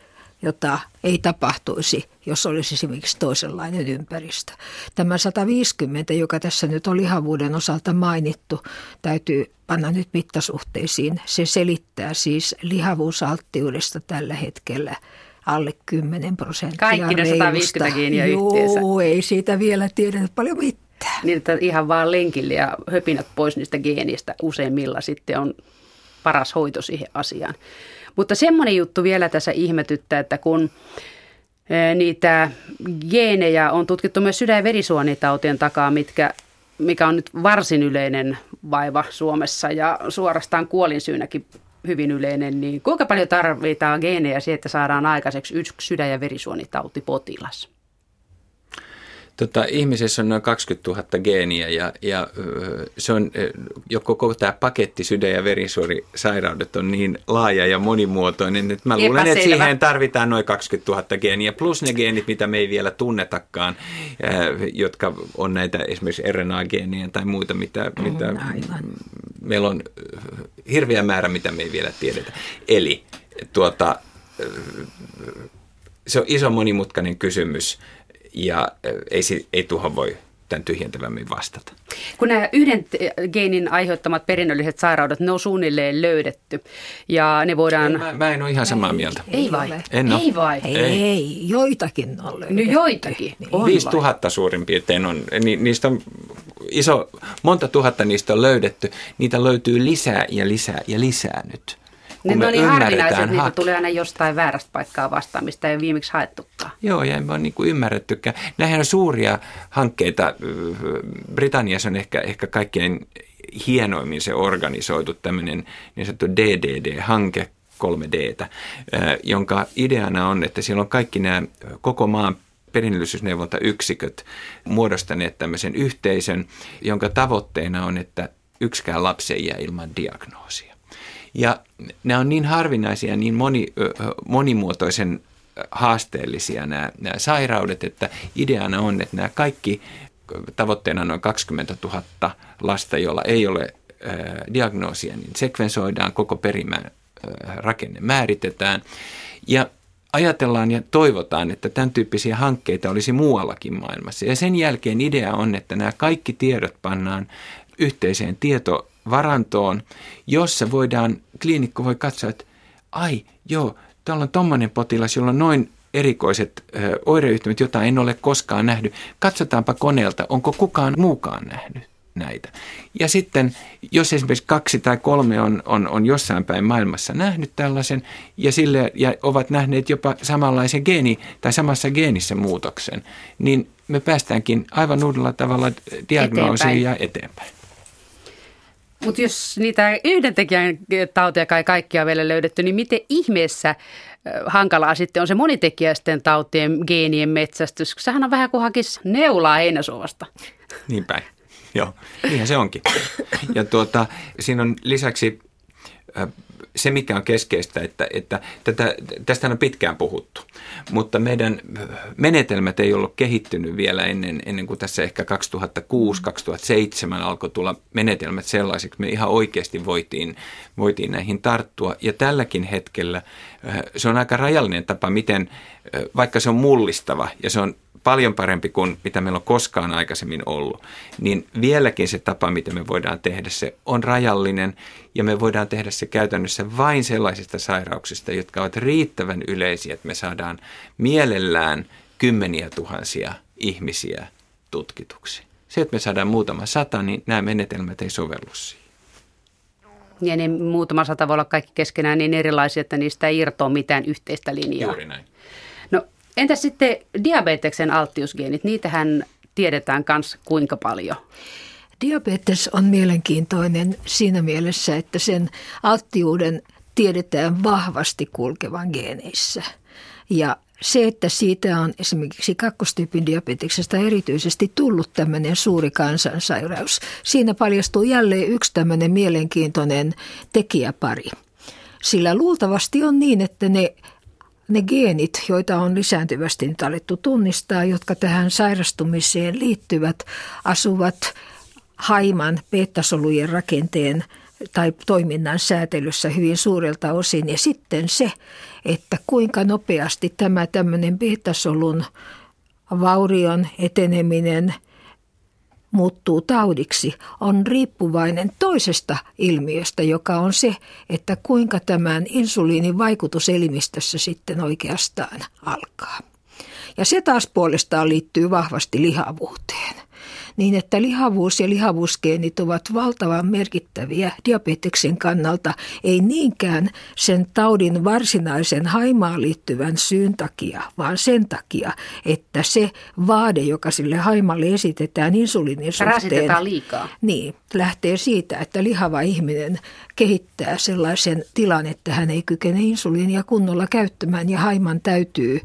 jota ei tapahtuisi, jos olisi esimerkiksi toisenlainen ympäristö. Tämä 150, joka tässä nyt on lihavuuden osalta mainittu, täytyy panna nyt mittasuhteisiin. Se selittää siis lihavuusalttiudesta tällä hetkellä – alle 10 prosenttia Kaikki ne 150 geeniä yhteensä. Joo, ei siitä vielä tiedetä paljon mitään. Niin, että ihan vaan lenkille ja höpinät pois niistä geenistä useimmilla sitten on paras hoito siihen asiaan. Mutta semmoinen juttu vielä tässä ihmetyttää, että kun e, niitä geenejä on tutkittu myös sydän- ja verisuonitautien takaa, mitkä, mikä on nyt varsin yleinen vaiva Suomessa ja suorastaan kuolinsyynäkin hyvin yleinen, niin kuinka paljon tarvitaan geenejä siihen, että saadaan aikaiseksi yksi sydän- ja verisuonitautipotilas? Tota, ihmisessä on noin 20 000 geeniä ja, ja se on, jo koko tämä paketti sydän- ja verisuorisairaudet on niin laaja ja monimuotoinen, että mä luulen, että siihen tarvitaan noin 20 000 geeniä, plus ne geenit, mitä me ei vielä tunnetakaan, jotka on näitä esimerkiksi RNA-geenejä tai muita, mitä, mm, mitä meillä on hirveä määrä, mitä me ei vielä tiedetä. Eli tuota, se on iso monimutkainen kysymys ja ei, ei tuohon voi tämän tyhjentävämmin vastata. Kun nämä yhden geenin aiheuttamat perinnölliset sairaudet, ne on suunnilleen löydetty ja ne voidaan... Mä, mä en ole ihan samaa mieltä. Ei vai? En Ei vai? Ei, ei joitakin on löydetty. No joitakin. Niin. On 5000 suurin piirtein on. Ni, niistä on iso, monta tuhatta niistä on löydetty. Niitä löytyy lisää ja lisää ja lisää nyt. Kun ne on niin harvinaiset, että niitä tulee aina jostain väärästä paikkaa vastaan, mistä ei viimeksi haettukaan. Joo, ja emme ole niin kuin ymmärrettykään. Nämähän on suuria hankkeita. Britanniassa on ehkä, ehkä kaikkein hienoimmin se organisoitu tämmöinen niin sanottu DDD-hanke, 3Dtä, jonka ideana on, että siellä on kaikki nämä koko maan perinnöllisyysneuvontayksiköt muodostaneet tämmöisen yhteisön, jonka tavoitteena on, että yksikään lapsi ei jää ilman diagnoosia. Ja nämä on niin harvinaisia, niin moni, monimuotoisen haasteellisia nämä, nämä sairaudet, että ideana on, että nämä kaikki tavoitteena noin 20 000 lasta, jolla ei ole diagnoosia, niin sekvensoidaan, koko perimän rakenne määritetään. Ja ajatellaan ja toivotaan, että tämän tyyppisiä hankkeita olisi muuallakin maailmassa. Ja sen jälkeen idea on, että nämä kaikki tiedot pannaan yhteiseen tietovarantoon, jossa voidaan, kliinikko voi katsoa, että ai joo, täällä on tommonen potilas, jolla on noin erikoiset ö, oireyhtymät, jota en ole koskaan nähnyt. Katsotaanpa koneelta, onko kukaan muukaan nähnyt näitä. Ja sitten, jos esimerkiksi kaksi tai kolme on, on, on jossain päin maailmassa nähnyt tällaisen ja, sille, ja ovat nähneet jopa samanlaisen geeni tai samassa geenissä muutoksen, niin me päästäänkin aivan uudella tavalla diagnoosiin eteenpäin. ja eteenpäin. Mutta jos niitä yhden tekijän tautia kai kaikkia vielä löydetty, niin miten ihmeessä hankalaa sitten on se monitekijäisten tautien geenien metsästys? Sehän on vähän kuin hakisi neulaa heinäsuvasta. Niin päin. Joo, niinhän se onkin. Ja tuota, siinä on lisäksi se, mikä on keskeistä, että, että tätä, tästä on pitkään puhuttu, mutta meidän menetelmät ei ollut kehittynyt vielä ennen, ennen kuin tässä ehkä 2006-2007 alkoi tulla menetelmät sellaisiksi, me ihan oikeasti voitiin, voitiin näihin tarttua. Ja tälläkin hetkellä se on aika rajallinen tapa, miten, vaikka se on mullistava ja se on paljon parempi kuin mitä meillä on koskaan aikaisemmin ollut, niin vieläkin se tapa, miten me voidaan tehdä se, on rajallinen ja me voidaan tehdä se käytännössä vain sellaisista sairauksista, jotka ovat riittävän yleisiä, että me saadaan mielellään kymmeniä tuhansia ihmisiä tutkituksi. Se, että me saadaan muutama sata, niin nämä menetelmät ei sovellu siihen. Ja ne muutama sata voi olla kaikki keskenään niin erilaisia, että niistä ei irtoa mitään yhteistä linjaa. Juuri näin. Entä sitten diabeteksen alttiusgeenit? Niitähän tiedetään myös kuinka paljon. Diabetes on mielenkiintoinen siinä mielessä, että sen alttiuden tiedetään vahvasti kulkevan geeneissä. Ja se, että siitä on esimerkiksi kakkostyypin diabeteksesta erityisesti tullut tämmöinen suuri kansansairaus, siinä paljastuu jälleen yksi tämmöinen mielenkiintoinen tekijäpari. Sillä luultavasti on niin, että ne ne geenit, joita on lisääntyvästi nyt alettu tunnistaa, jotka tähän sairastumiseen liittyvät, asuvat haiman beta-solujen rakenteen tai toiminnan säätelyssä hyvin suurelta osin. Ja sitten se, että kuinka nopeasti tämä tämmöinen beta-solun vaurion eteneminen – muuttuu taudiksi, on riippuvainen toisesta ilmiöstä, joka on se, että kuinka tämän insuliinin vaikutus elimistössä sitten oikeastaan alkaa. Ja se taas puolestaan liittyy vahvasti lihavuuteen niin että lihavuus ja lihavuusgeenit ovat valtavan merkittäviä diabeteksen kannalta, ei niinkään sen taudin varsinaisen haimaan liittyvän syyn takia, vaan sen takia, että se vaade, joka sille haimalle esitetään insuliinin suhteen, liikaa. Niin, lähtee siitä, että lihava ihminen kehittää sellaisen tilan, että hän ei kykene insuliinia kunnolla käyttämään ja haiman täytyy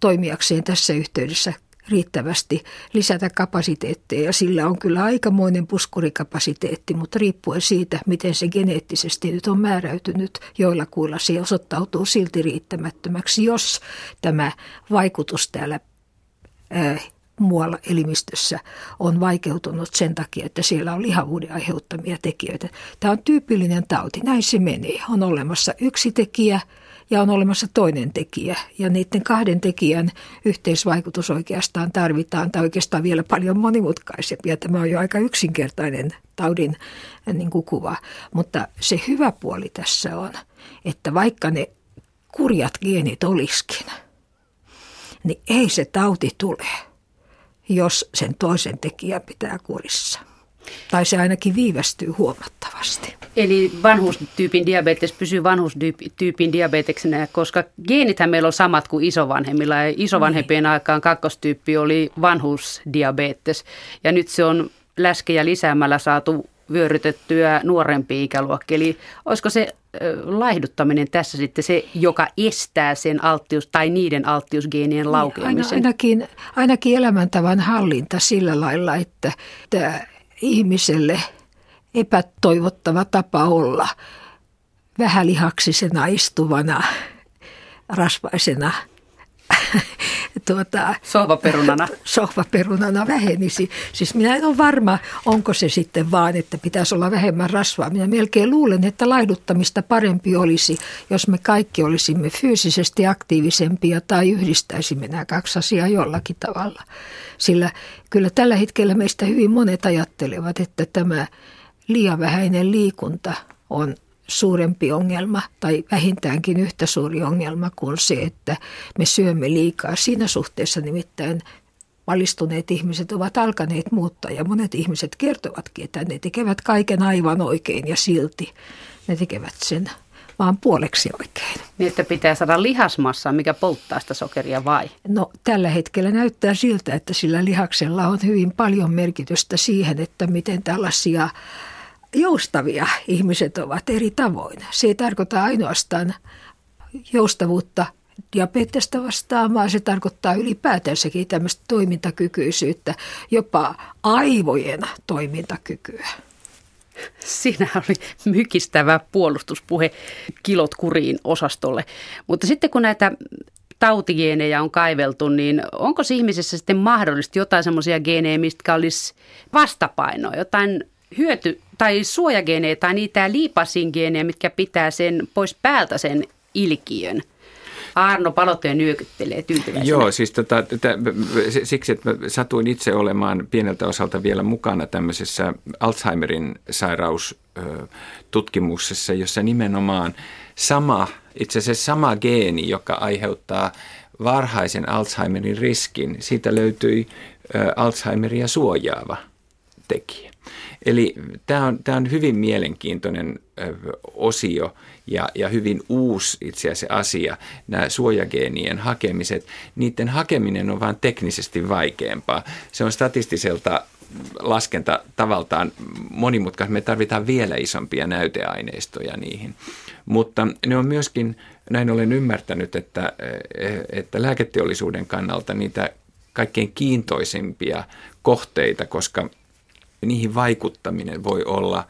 toimijakseen tässä yhteydessä riittävästi lisätä kapasiteetteja ja sillä on kyllä aikamoinen puskurikapasiteetti, mutta riippuen siitä, miten se geneettisesti nyt on määräytynyt, joilla kuilla se osoittautuu silti riittämättömäksi, jos tämä vaikutus täällä ää, muualla elimistössä on vaikeutunut sen takia, että siellä on lihavuuden aiheuttamia tekijöitä. Tämä on tyypillinen tauti, näin se menee. On olemassa yksi tekijä, ja on olemassa toinen tekijä. Ja niiden kahden tekijän yhteisvaikutus oikeastaan tarvitaan, tai oikeastaan vielä paljon monimutkaisempi. Ja tämä on jo aika yksinkertainen taudin äh, niin kuin kuva. Mutta se hyvä puoli tässä on, että vaikka ne kurjat geenit olisikin, niin ei se tauti tule, jos sen toisen tekijän pitää kurissa. Tai se ainakin viivästyy huomattavasti. Eli vanhuustyypin diabetes pysyy vanhuustyypin diabeteksenä, koska geenithän meillä on samat kuin isovanhemmilla. Ja isovanhempien niin. aikaan kakkostyyppi oli vanhuusdiabetes. Ja nyt se on läskejä lisäämällä saatu vyörytettyä nuorempi ikäluokki. Eli olisiko se laihduttaminen tässä sitten se, joka estää sen alttius tai niiden alttiusgeenien niin, laukeamisen? Aina, ainakin, ainakin elämäntavan hallinta sillä lailla, että, että ihmiselle epätoivottava tapa olla. Vähälihaksisena istuvana rasvaisena tuota, sohvaperunana. sohvaperunana vähenisi. Siis minä en ole varma, onko se sitten vaan, että pitäisi olla vähemmän rasvaa. Minä melkein luulen, että laiduttamista parempi olisi, jos me kaikki olisimme fyysisesti aktiivisempia tai yhdistäisimme nämä kaksi asiaa jollakin tavalla. Sillä kyllä tällä hetkellä meistä hyvin monet ajattelevat, että tämä liian vähäinen liikunta on suurempi ongelma tai vähintäänkin yhtä suuri ongelma kuin se, että me syömme liikaa. Siinä suhteessa nimittäin valistuneet ihmiset ovat alkaneet muuttaa ja monet ihmiset kertovatkin, että ne tekevät kaiken aivan oikein ja silti ne tekevät sen vaan puoleksi oikein. Niin, että pitää saada lihasmassa, mikä polttaa sitä sokeria vai? No tällä hetkellä näyttää siltä, että sillä lihaksella on hyvin paljon merkitystä siihen, että miten tällaisia joustavia ihmiset ovat eri tavoin. Se ei tarkoita ainoastaan joustavuutta diabetesta vastaan, vaan se tarkoittaa ylipäätänsäkin tämmöistä toimintakykyisyyttä, jopa aivojen toimintakykyä. Siinä oli mykistävä puolustuspuhe kilot kuriin osastolle. Mutta sitten kun näitä tautigeenejä on kaiveltu, niin onko ihmisessä sitten mahdollisesti jotain semmoisia geenejä, mistä olisi vastapainoa, jotain hyöty- tai suojageenejä tai niitä liipasin mitkä pitää sen pois päältä sen ilkiön? Arno Paloteen nyökyttelee tyytyväisenä. Joo, siis tota, tätä, siksi, että mä satuin itse olemaan pieneltä osalta vielä mukana tämmöisessä Alzheimerin sairaustutkimuksessa, jossa nimenomaan sama, itse asiassa sama geeni, joka aiheuttaa varhaisen Alzheimerin riskin, siitä löytyi Alzheimeria suojaava tekijä. Eli tämä on, tämä on hyvin mielenkiintoinen osio ja, ja hyvin uusi itse asiassa asia, nämä suojageenien hakemiset. Niiden hakeminen on vain teknisesti vaikeampaa. Se on statistiselta laskenta tavaltaan monimutkaista. Me tarvitaan vielä isompia näyteaineistoja niihin. Mutta ne on myöskin, näin olen ymmärtänyt, että, että lääketeollisuuden kannalta niitä kaikkein kiintoisimpia kohteita, koska niihin vaikuttaminen voi olla,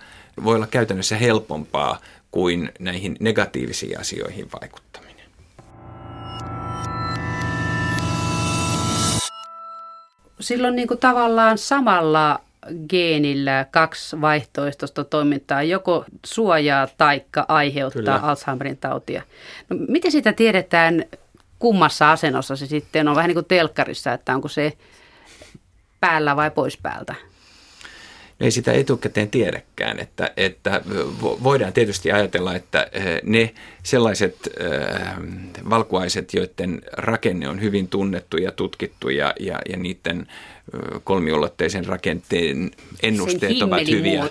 voi olla käytännössä helpompaa kuin näihin negatiivisiin asioihin vaikuttaminen. Silloin niin kuin tavallaan samalla geenillä kaksi vaihtoehtoista toimintaa, joko suojaa tai aiheuttaa Kyllä. Alzheimerin tautia. No, miten sitä tiedetään, kummassa asennossa se sitten on? Vähän niin kuin telkkarissa, että onko se päällä vai pois päältä? Ei sitä etukäteen tiedäkään. Että, että voidaan tietysti ajatella, että eh, ne sellaiset äh, valkuaiset, joiden rakenne on hyvin tunnettu ja tutkittu ja, ja, ja niiden kolmiulotteisen rakenteen ennusteet ovat hyviä.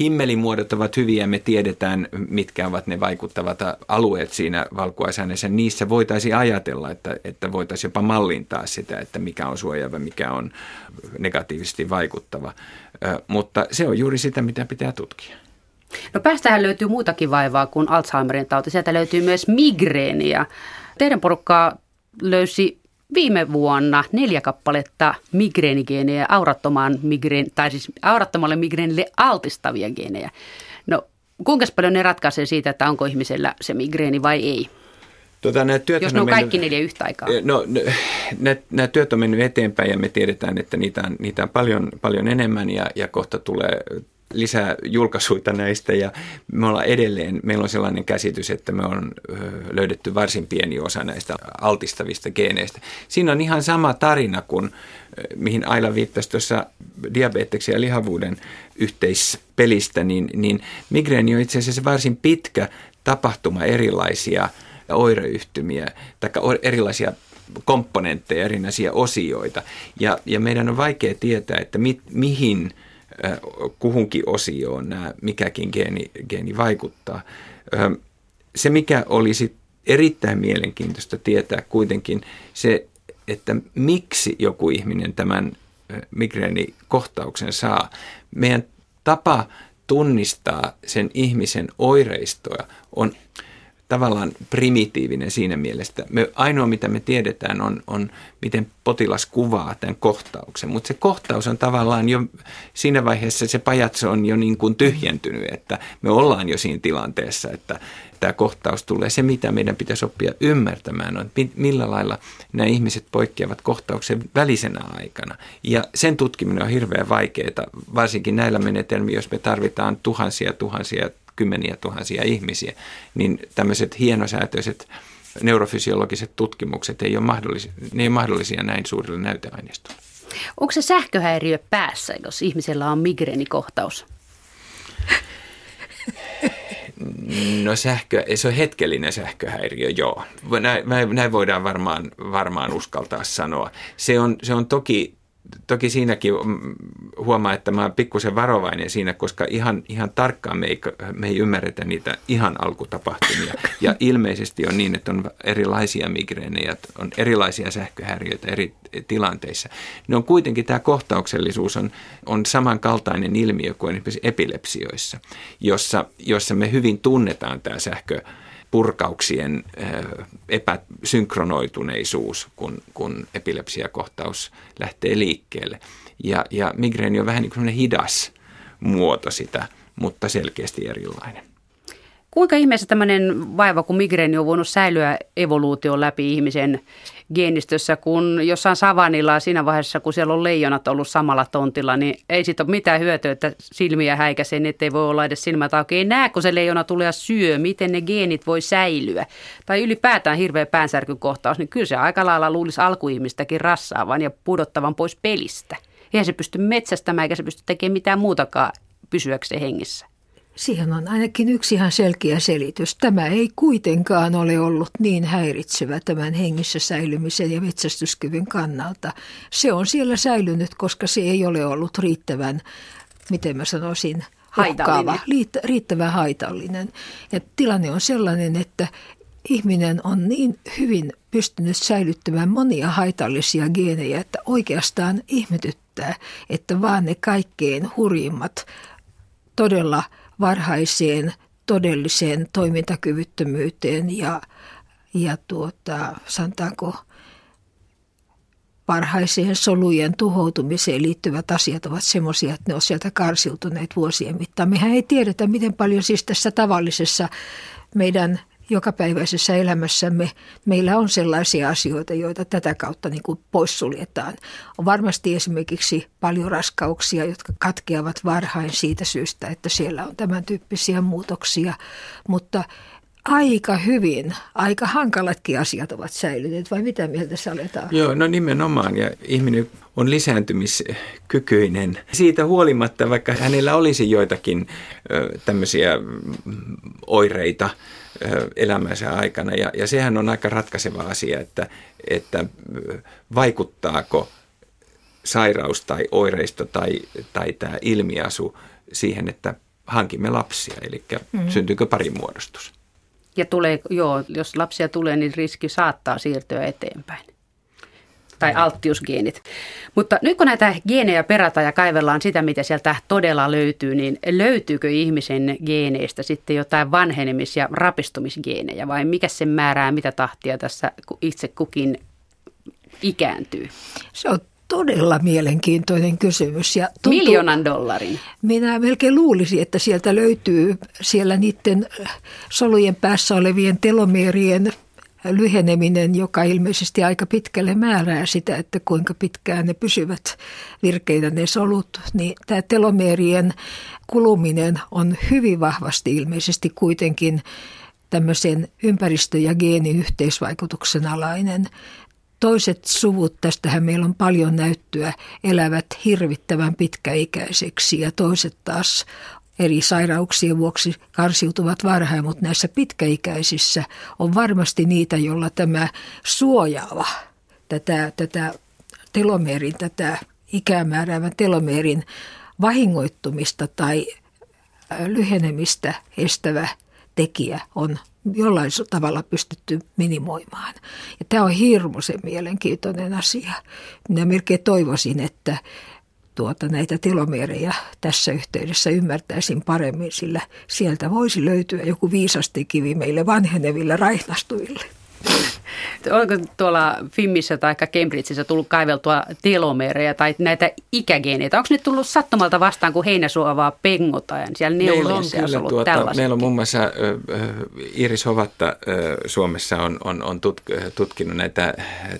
Himmelimuodot ovat hyviä, me tiedetään, mitkä ovat ne vaikuttavat alueet siinä valkuaisaineessa. Niissä voitaisiin ajatella, että, että voitaisiin jopa mallintaa sitä, että mikä on suojaava, mikä on negatiivisesti vaikuttava. Mutta se on juuri sitä, mitä pitää tutkia. No päästähän löytyy muutakin vaivaa kuin Alzheimerin tauti. Sieltä löytyy myös migreeniä. Teidän porukkaa löysi viime vuonna neljä kappaletta migreenigeenejä aurattomaan migreen, tai siis aurattomalle migreenille altistavia geenejä. No kuinka paljon ne ratkaisee siitä, että onko ihmisellä se migreeni vai ei? Tota, nämä työt Jos ne on mennyt, kaikki neljä yhtä aikaa. No, nämä, nämä työt on mennyt eteenpäin ja me tiedetään, että niitä on, niitä on paljon, paljon enemmän ja, ja kohta tulee lisää julkaisuita näistä ja me ollaan edelleen, meillä on sellainen käsitys, että me on löydetty varsin pieni osa näistä altistavista geeneistä. Siinä on ihan sama tarina kuin mihin Aila viittasi tuossa diabeteksen ja lihavuuden yhteispelistä, niin, niin migreeni on itse asiassa varsin pitkä tapahtuma erilaisia oireyhtymiä tai erilaisia komponentteja, erinäisiä osioita. Ja, ja meidän on vaikea tietää, että mi, mihin – kuhunkin osioon nämä, mikäkin geeni, geeni vaikuttaa. Se, mikä olisi erittäin mielenkiintoista tietää kuitenkin, se, että miksi joku ihminen tämän migreenikohtauksen saa. Meidän tapa tunnistaa sen ihmisen oireistoa on tavallaan primitiivinen siinä mielessä. Me, ainoa, mitä me tiedetään, on, on miten potilas kuvaa tämän kohtauksen. Mutta se kohtaus on tavallaan jo, siinä vaiheessa se pajatso on jo niin kuin tyhjentynyt, että me ollaan jo siinä tilanteessa, että tämä kohtaus tulee. Se, mitä meidän pitäisi oppia ymmärtämään, on, millä lailla nämä ihmiset poikkeavat kohtauksen välisenä aikana. Ja sen tutkiminen on hirveän vaikeaa, varsinkin näillä menetelmillä, jos me tarvitaan tuhansia tuhansia kymmeniä tuhansia ihmisiä, niin tämmöiset hienosäätöiset neurofysiologiset tutkimukset ei ole mahdollisia, ne ei ole mahdollisia näin suurilla näyteaineistolla. Onko se sähköhäiriö päässä, jos ihmisellä on migreenikohtaus? No sähkö, se on hetkellinen sähköhäiriö, joo. Näin, näin voidaan varmaan, varmaan uskaltaa sanoa. Se on, se on toki toki siinäkin huomaa, että mä oon pikkusen varovainen siinä, koska ihan, ihan tarkkaan me ei, me ei ymmärretä niitä ihan alkutapahtumia. Ja [LAUGHS] ilmeisesti on niin, että on erilaisia migreenejä, on erilaisia sähköhäiriöitä eri tilanteissa. Ne on kuitenkin tämä kohtauksellisuus on, on samankaltainen ilmiö kuin esimerkiksi epilepsioissa, jossa, jossa me hyvin tunnetaan tämä sähkö purkauksien epäsynkronoituneisuus, kun, kun epilepsiakohtaus lähtee liikkeelle. Ja, ja migreeni on vähän niin kuin hidas muoto sitä, mutta selkeästi erilainen. Kuinka ihmeessä tämmöinen vaiva kuin migreeni on voinut säilyä evoluution läpi ihmisen geenistössä, kun jossain savanilla siinä vaiheessa, kun siellä on leijonat ollut samalla tontilla, niin ei siitä ole mitään hyötyä, että silmiä häikäisee, niin ettei voi olla edes silmät auki. Ei näe, kun se leijona tulee syö, miten ne geenit voi säilyä. Tai ylipäätään hirveä päänsärkykohtaus, niin kyllä se aika lailla luulisi alkuihmistäkin rassaavan ja pudottavan pois pelistä. Eihän se pysty metsästämään eikä se pysty tekemään mitään muutakaan pysyäkseen hengissä. Siihen on ainakin yksi ihan selkeä selitys. Tämä ei kuitenkaan ole ollut niin häiritsevä tämän hengissä säilymisen ja metsästyskyvyn kannalta. Se on siellä säilynyt, koska se ei ole ollut riittävän, miten mä sanoisin, haitallinen. riittävän haitallinen. Ja tilanne on sellainen, että ihminen on niin hyvin pystynyt säilyttämään monia haitallisia geenejä, että oikeastaan ihmetyttää, että vaan ne kaikkein hurjimmat todella – varhaiseen todelliseen toimintakyvyttömyyteen ja, ja tuota, sanotaanko varhaiseen solujen tuhoutumiseen liittyvät asiat ovat semmoisia, että ne on sieltä karsiutuneet vuosien mittaan. Mehän ei tiedetä, miten paljon siis tässä tavallisessa meidän jokapäiväisessä elämässämme meillä on sellaisia asioita, joita tätä kautta niin kuin poissuljetaan. On varmasti esimerkiksi paljon raskauksia, jotka katkeavat varhain siitä syystä, että siellä on tämän tyyppisiä muutoksia, mutta aika hyvin, aika hankalatkin asiat ovat säilyneet, vai mitä mieltä sä aletaan? Joo, no nimenomaan, ja ihminen on lisääntymiskykyinen. Siitä huolimatta, vaikka hänellä olisi joitakin ö, tämmöisiä oireita, elämänsä aikana. Ja, ja sehän on aika ratkaiseva asia, että, että vaikuttaako sairaus tai oireisto tai, tai tämä ilmiasu siihen, että hankimme lapsia, eli mm-hmm. syntyykö parimuodostus. Ja tulee, joo, jos lapsia tulee, niin riski saattaa siirtyä eteenpäin tai alttiusgeenit. Mutta nyt kun näitä geenejä perataan ja kaivellaan sitä, mitä sieltä todella löytyy, niin löytyykö ihmisen geeneistä sitten jotain vanhenemis- ja rapistumisgeenejä vai mikä sen määrää, mitä tahtia tässä itse kukin ikääntyy? Se on todella mielenkiintoinen kysymys. Ja tuntuu, Miljoonan dollarin. Minä melkein luulisin, että sieltä löytyy siellä niiden solujen päässä olevien telomeerien lyheneminen, joka ilmeisesti aika pitkälle määrää sitä, että kuinka pitkään ne pysyvät virkeinä ne solut, niin tämä telomeerien kuluminen on hyvin vahvasti ilmeisesti kuitenkin tämmöisen ympäristö- ja geenin yhteisvaikutuksen alainen. Toiset suvut, tästähän meillä on paljon näyttöä, elävät hirvittävän pitkäikäiseksi ja toiset taas eri sairauksien vuoksi karsiutuvat varhain, mutta näissä pitkäikäisissä on varmasti niitä, joilla tämä suojaava tätä, tätä telomeerin, tätä ikämääräävän telomeerin vahingoittumista tai lyhenemistä estävä tekijä on jollain tavalla pystytty minimoimaan. Ja tämä on hirmuisen mielenkiintoinen asia. Minä melkein toivoisin, että tuota, näitä telomeerejä tässä yhteydessä ymmärtäisin paremmin, sillä sieltä voisi löytyä joku viisastikivi meille vanheneville raihnastuville. Onko tuolla Fimmissä tai Cambridgeissa tullut kaiveltua telomeereja tai näitä ikägeeneitä? Onko ne tullut sattumalta vastaan, kun heinäsuovaa pengotaan siellä neuloissa meillä on, kyllä, tuota, meillä on muun muassa äh, Iris Hovatta äh, Suomessa on, on, on tut, tutkinut näitä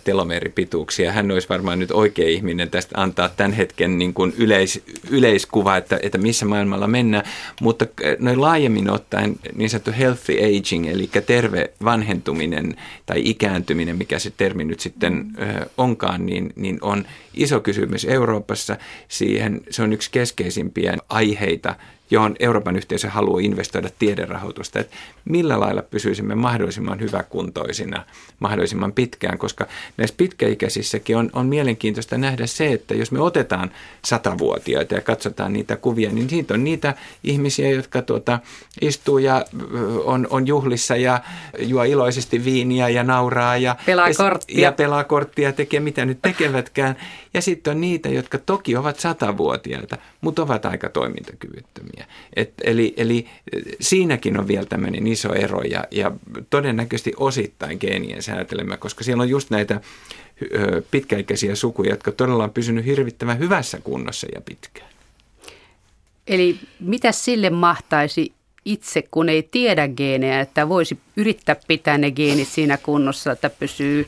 telomeeripituuksia. Hän olisi varmaan nyt oikea ihminen tästä antaa tämän hetken niin kuin yleis, yleiskuva, että, että missä maailmalla mennään. Mutta noin laajemmin ottaen niin sanottu healthy aging, eli terve vanhentuminen tai ikääntyminen, mikä se termi nyt sitten onkaan, niin, niin on iso kysymys Euroopassa. Siihen se on yksi keskeisimpiä aiheita johon Euroopan yhteisö haluaa investoida tiederahoitusta, että millä lailla pysyisimme mahdollisimman hyväkuntoisina mahdollisimman pitkään, koska näissä pitkäikäisissäkin on, on mielenkiintoista nähdä se, että jos me otetaan satavuotiaita ja katsotaan niitä kuvia, niin siitä on niitä ihmisiä, jotka tuota, istuu ja on, on juhlissa ja juo iloisesti viiniä ja nauraa ja pelaa korttia, ja pelaa korttia tekee mitä nyt tekevätkään. Ja sitten on niitä, jotka toki ovat satavuotiaita, mutta ovat aika toimintakyvyttömiä. Et, eli, eli siinäkin on vielä tämmöinen iso ero ja, ja todennäköisesti osittain geenien säätelemä, koska siellä on just näitä pitkäikäisiä sukuja, jotka todella on pysynyt hirvittävän hyvässä kunnossa ja pitkään. Eli mitä sille mahtaisi itse, kun ei tiedä geenejä, että voisi yrittää pitää ne geenit siinä kunnossa, että pysyy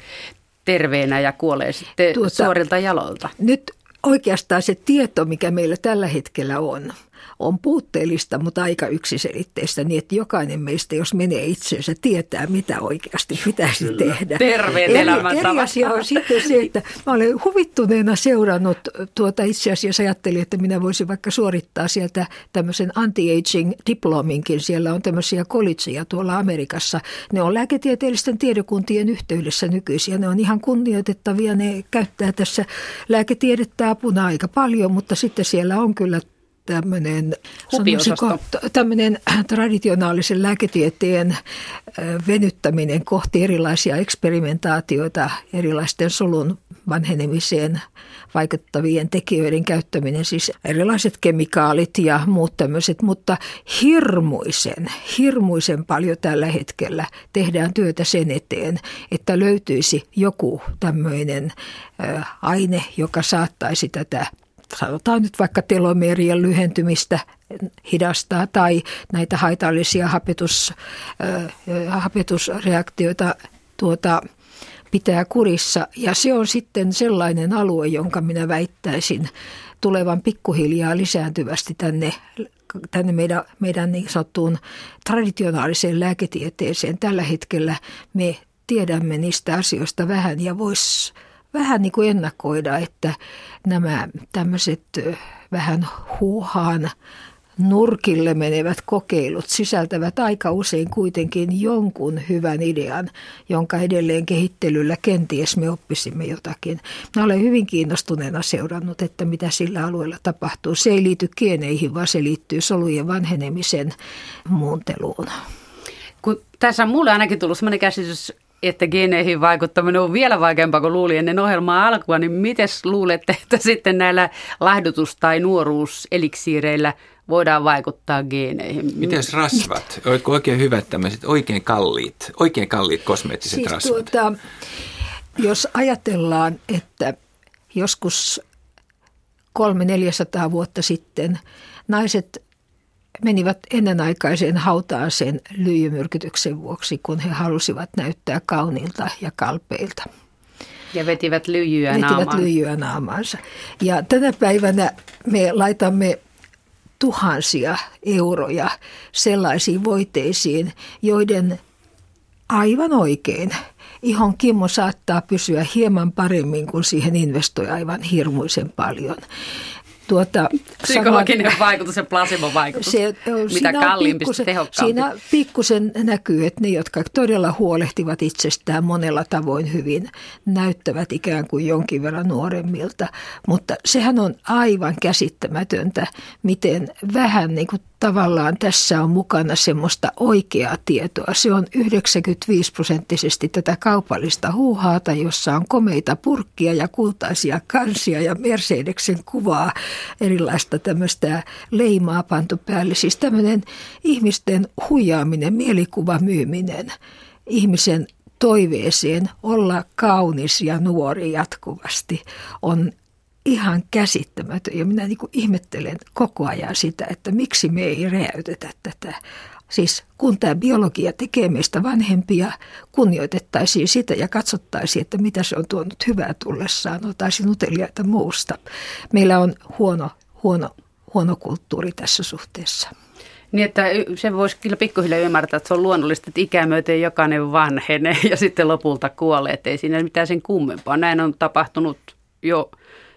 terveenä ja kuolee sitten tuota, suorilta jaloilta? Nyt oikeastaan se tieto, mikä meillä tällä hetkellä on, on puutteellista, mutta aika yksiselitteistä, niin että jokainen meistä, jos menee itseensä, tietää, mitä oikeasti pitäisi Kyllä. tehdä. Terveen eri, eri asia on sitten se, että mä olen huvittuneena seurannut tuota itse asiassa ajattelin, että minä voisin vaikka suorittaa sieltä tämmöisen anti-aging diplominkin. Siellä on tämmöisiä collegeja tuolla Amerikassa. Ne on lääketieteellisten tiedokuntien yhteydessä nykyisiä. Ne on ihan kunnioitettavia. Ne käyttää tässä lääketiedettä apuna aika paljon, mutta sitten siellä on kyllä tämmöinen, tämmöinen [CLEARS THROAT] traditionaalisen lääketieteen venyttäminen kohti erilaisia eksperimentaatioita, erilaisten solun vanhenemiseen vaikuttavien tekijöiden käyttäminen, siis erilaiset kemikaalit ja muut tämmöiset, mutta hirmuisen, hirmuisen paljon tällä hetkellä tehdään työtä sen eteen, että löytyisi joku tämmöinen aine, joka saattaisi tätä sanotaan nyt vaikka telomerien lyhentymistä hidastaa tai näitä haitallisia hapetus, hapetusreaktioita tuota, pitää kurissa. Ja se on sitten sellainen alue, jonka minä väittäisin tulevan pikkuhiljaa lisääntyvästi tänne, tänne meidän, meidän niin sanottuun traditionaaliseen lääketieteeseen. Tällä hetkellä me tiedämme niistä asioista vähän ja voisi vähän niin kuin ennakoida, että nämä tämmöiset vähän huuhaan nurkille menevät kokeilut sisältävät aika usein kuitenkin jonkun hyvän idean, jonka edelleen kehittelyllä kenties me oppisimme jotakin. Mä olen hyvin kiinnostuneena seurannut, että mitä sillä alueella tapahtuu. Se ei liity kieneihin, vaan se liittyy solujen vanhenemisen muunteluun. Kun tässä on mulle ainakin tullut sellainen käsitys että geneihin vaikuttaminen on vielä vaikeampaa kuin luuli ennen ohjelmaa alkua, niin miten luulette, että sitten näillä lahdutus- tai nuoruuseliksiireillä voidaan vaikuttaa geeneihin? Miten rasvat? Oletko oikein hyvät tämmöiset oikein kalliit, oikein kalliit kosmeettiset siis rasvat? Tuota, jos ajatellaan, että joskus kolme 400 vuotta sitten naiset menivät ennenaikaiseen hautaaseen lyijymyrkytyksen vuoksi, kun he halusivat näyttää kauniilta ja kalpeilta. Ja vetivät lyijyä vetivät naamaan. lyijyä naamaansa. Ja tänä päivänä me laitamme tuhansia euroja sellaisiin voiteisiin, joiden aivan oikein ihon kimmo saattaa pysyä hieman paremmin, kun siihen investoi aivan hirmuisen paljon. Tuota, Psykologinen saman, vaikutus ja placebo-vaikutus. Se, Mitä kalliimpi, tehokkaampi. Siinä pikkusen näkyy, että ne, jotka todella huolehtivat itsestään monella tavoin hyvin, näyttävät ikään kuin jonkin verran nuoremmilta. Mutta sehän on aivan käsittämätöntä, miten vähän niin kuin tavallaan tässä on mukana semmoista oikeaa tietoa. Se on 95 prosenttisesti tätä kaupallista huuhaata, jossa on komeita purkkia ja kultaisia kansia ja Mercedeksen kuvaa, erilaista tämmöistä leimaa pantu päälle. Siis tämmöinen ihmisten huijaaminen, mielikuva myyminen, ihmisen toiveeseen olla kaunis ja nuori jatkuvasti on ihan käsittämätön. Ja minä niin kuin ihmettelen koko ajan sitä, että miksi me ei räjäytetä tätä. Siis kun tämä biologia tekee meistä vanhempia, kunnioitettaisiin sitä ja katsottaisiin, että mitä se on tuonut hyvää tullessaan, oltaisiin uteliaita muusta. Meillä on huono, huono, huono kulttuuri tässä suhteessa. Niin, että se voisi kyllä pikkuhiljaa ymmärtää, että se on luonnollista, että ikää myöten jokainen vanhenee [LAUGHS] ja sitten lopulta kuolee, että ei siinä mitään sen kummempaa. Näin on tapahtunut jo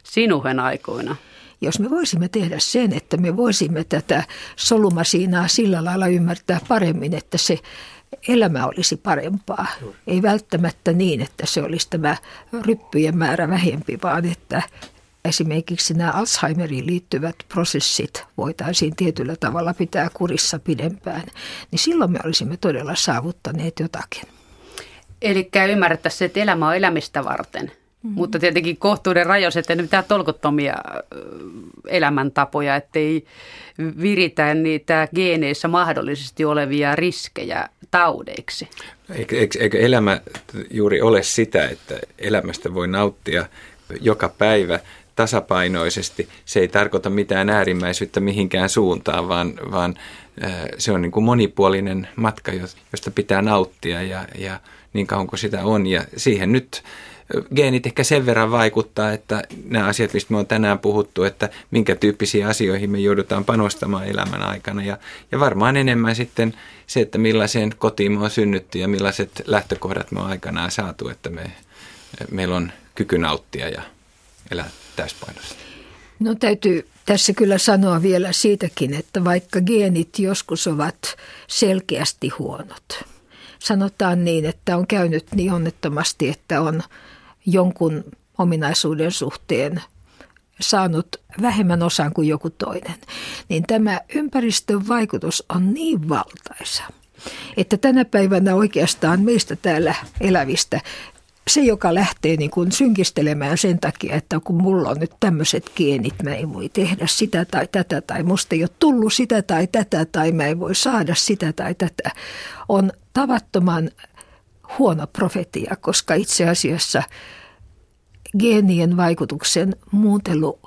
sinuhen aikoina? Jos me voisimme tehdä sen, että me voisimme tätä solumasiinaa sillä lailla ymmärtää paremmin, että se elämä olisi parempaa. Ei välttämättä niin, että se olisi tämä ryppyjen määrä vähempi, vaan että esimerkiksi nämä Alzheimeriin liittyvät prosessit voitaisiin tietyllä tavalla pitää kurissa pidempään, niin silloin me olisimme todella saavuttaneet jotakin. Eli ymmärrettäisiin, että elämä on elämistä varten. Mm-hmm. Mutta tietenkin kohtuuden rajoissa, että ne mitään tolkuttomia elämäntapoja, ettei viritä niitä geeneissä mahdollisesti olevia riskejä taudeiksi. Eikö, eikö, eikö elämä juuri ole sitä, että elämästä voi nauttia joka päivä tasapainoisesti. Se ei tarkoita mitään äärimmäisyyttä mihinkään suuntaan, vaan, vaan se on niin kuin monipuolinen matka, josta pitää nauttia ja, ja niin kauan kuin sitä on. Ja siihen nyt geenit ehkä sen verran vaikuttaa, että nämä asiat, mistä me on tänään puhuttu, että minkä tyyppisiä asioihin me joudutaan panostamaan elämän aikana. Ja, ja varmaan enemmän sitten se, että millaiseen kotiin me on synnytty ja millaiset lähtökohdat me on aikanaan saatu, että me, meillä on kyky nauttia ja elää täyspainoisesti. No täytyy tässä kyllä sanoa vielä siitäkin, että vaikka geenit joskus ovat selkeästi huonot, sanotaan niin, että on käynyt niin onnettomasti, että on jonkun ominaisuuden suhteen saanut vähemmän osan kuin joku toinen, niin tämä ympäristön vaikutus on niin valtaisa, että tänä päivänä oikeastaan meistä täällä elävistä se, joka lähtee niin kuin synkistelemään sen takia, että kun mulla on nyt tämmöiset geenit, mä en voi tehdä sitä tai tätä, tai musta ei ole tullut sitä tai tätä, tai mä en voi saada sitä tai tätä, on tavattoman huono profetia, koska itse asiassa geenien vaikutuksen muuntelu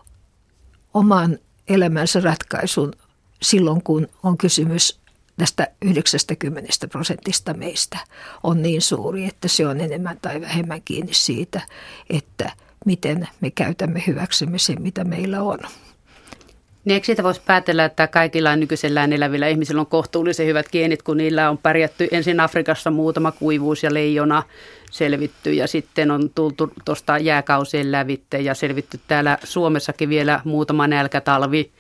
oman elämänsä ratkaisun silloin, kun on kysymys tästä 90 prosentista meistä on niin suuri, että se on enemmän tai vähemmän kiinni siitä, että miten me käytämme hyväksemme sen, mitä meillä on. Niin eikö siitä voisi päätellä, että kaikilla nykyisellään elävillä ihmisillä on kohtuullisen hyvät geenit, kun niillä on pärjätty ensin Afrikassa muutama kuivuus ja leijona selvitty ja sitten on tultu tuosta jääkausien lävitte ja selvitty täällä Suomessakin vielä muutama nälkätalvi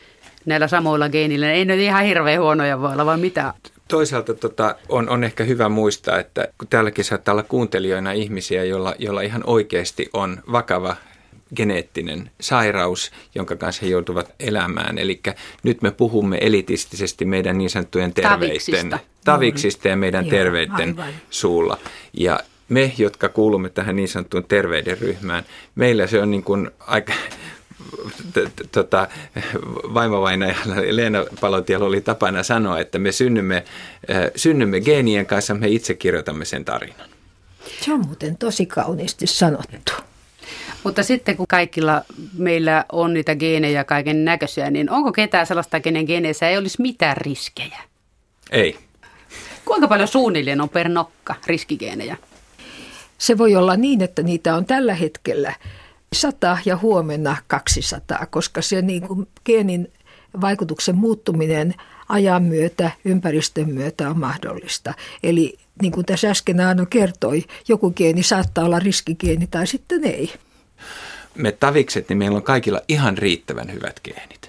näillä samoilla geenillä. Ei ne ihan hirveän huonoja voi olla, vaan mitä? Toisaalta tota, on, on ehkä hyvä muistaa, että kun täälläkin saattaa olla kuuntelijoina ihmisiä, joilla, joilla ihan oikeasti on vakava geneettinen sairaus, jonka kanssa he joutuvat elämään. Eli nyt me puhumme elitistisesti meidän niin sanottujen terveiden, taviksista ja meidän Joo, terveiden aivan. suulla. Ja me, jotka kuulumme tähän niin sanottuun terveiden ryhmään, meillä se on niin kuin aika tota, vaimovainajalla Leena Palotielo oli tapana sanoa, että me synnymme, synnymme geenien kanssa, me itse kirjoitamme sen tarinan. Se on muuten tosi kauniisti sanottu. Mutta sitten kun kaikilla meillä on niitä geenejä kaiken näköisiä, niin onko ketään sellaista, kenen geeneissä ei olisi mitään riskejä? Ei. Kuinka paljon suunnilleen on per nokka riskigeenejä? Se voi olla niin, että niitä on tällä hetkellä 100 ja huomenna 200, koska se niin kuin geenin vaikutuksen muuttuminen ajan myötä, ympäristön myötä on mahdollista. Eli niin kuin tässä äsken Aano kertoi, joku geeni saattaa olla riskigeeni tai sitten ei. Me tavikset, niin meillä on kaikilla ihan riittävän hyvät geenit.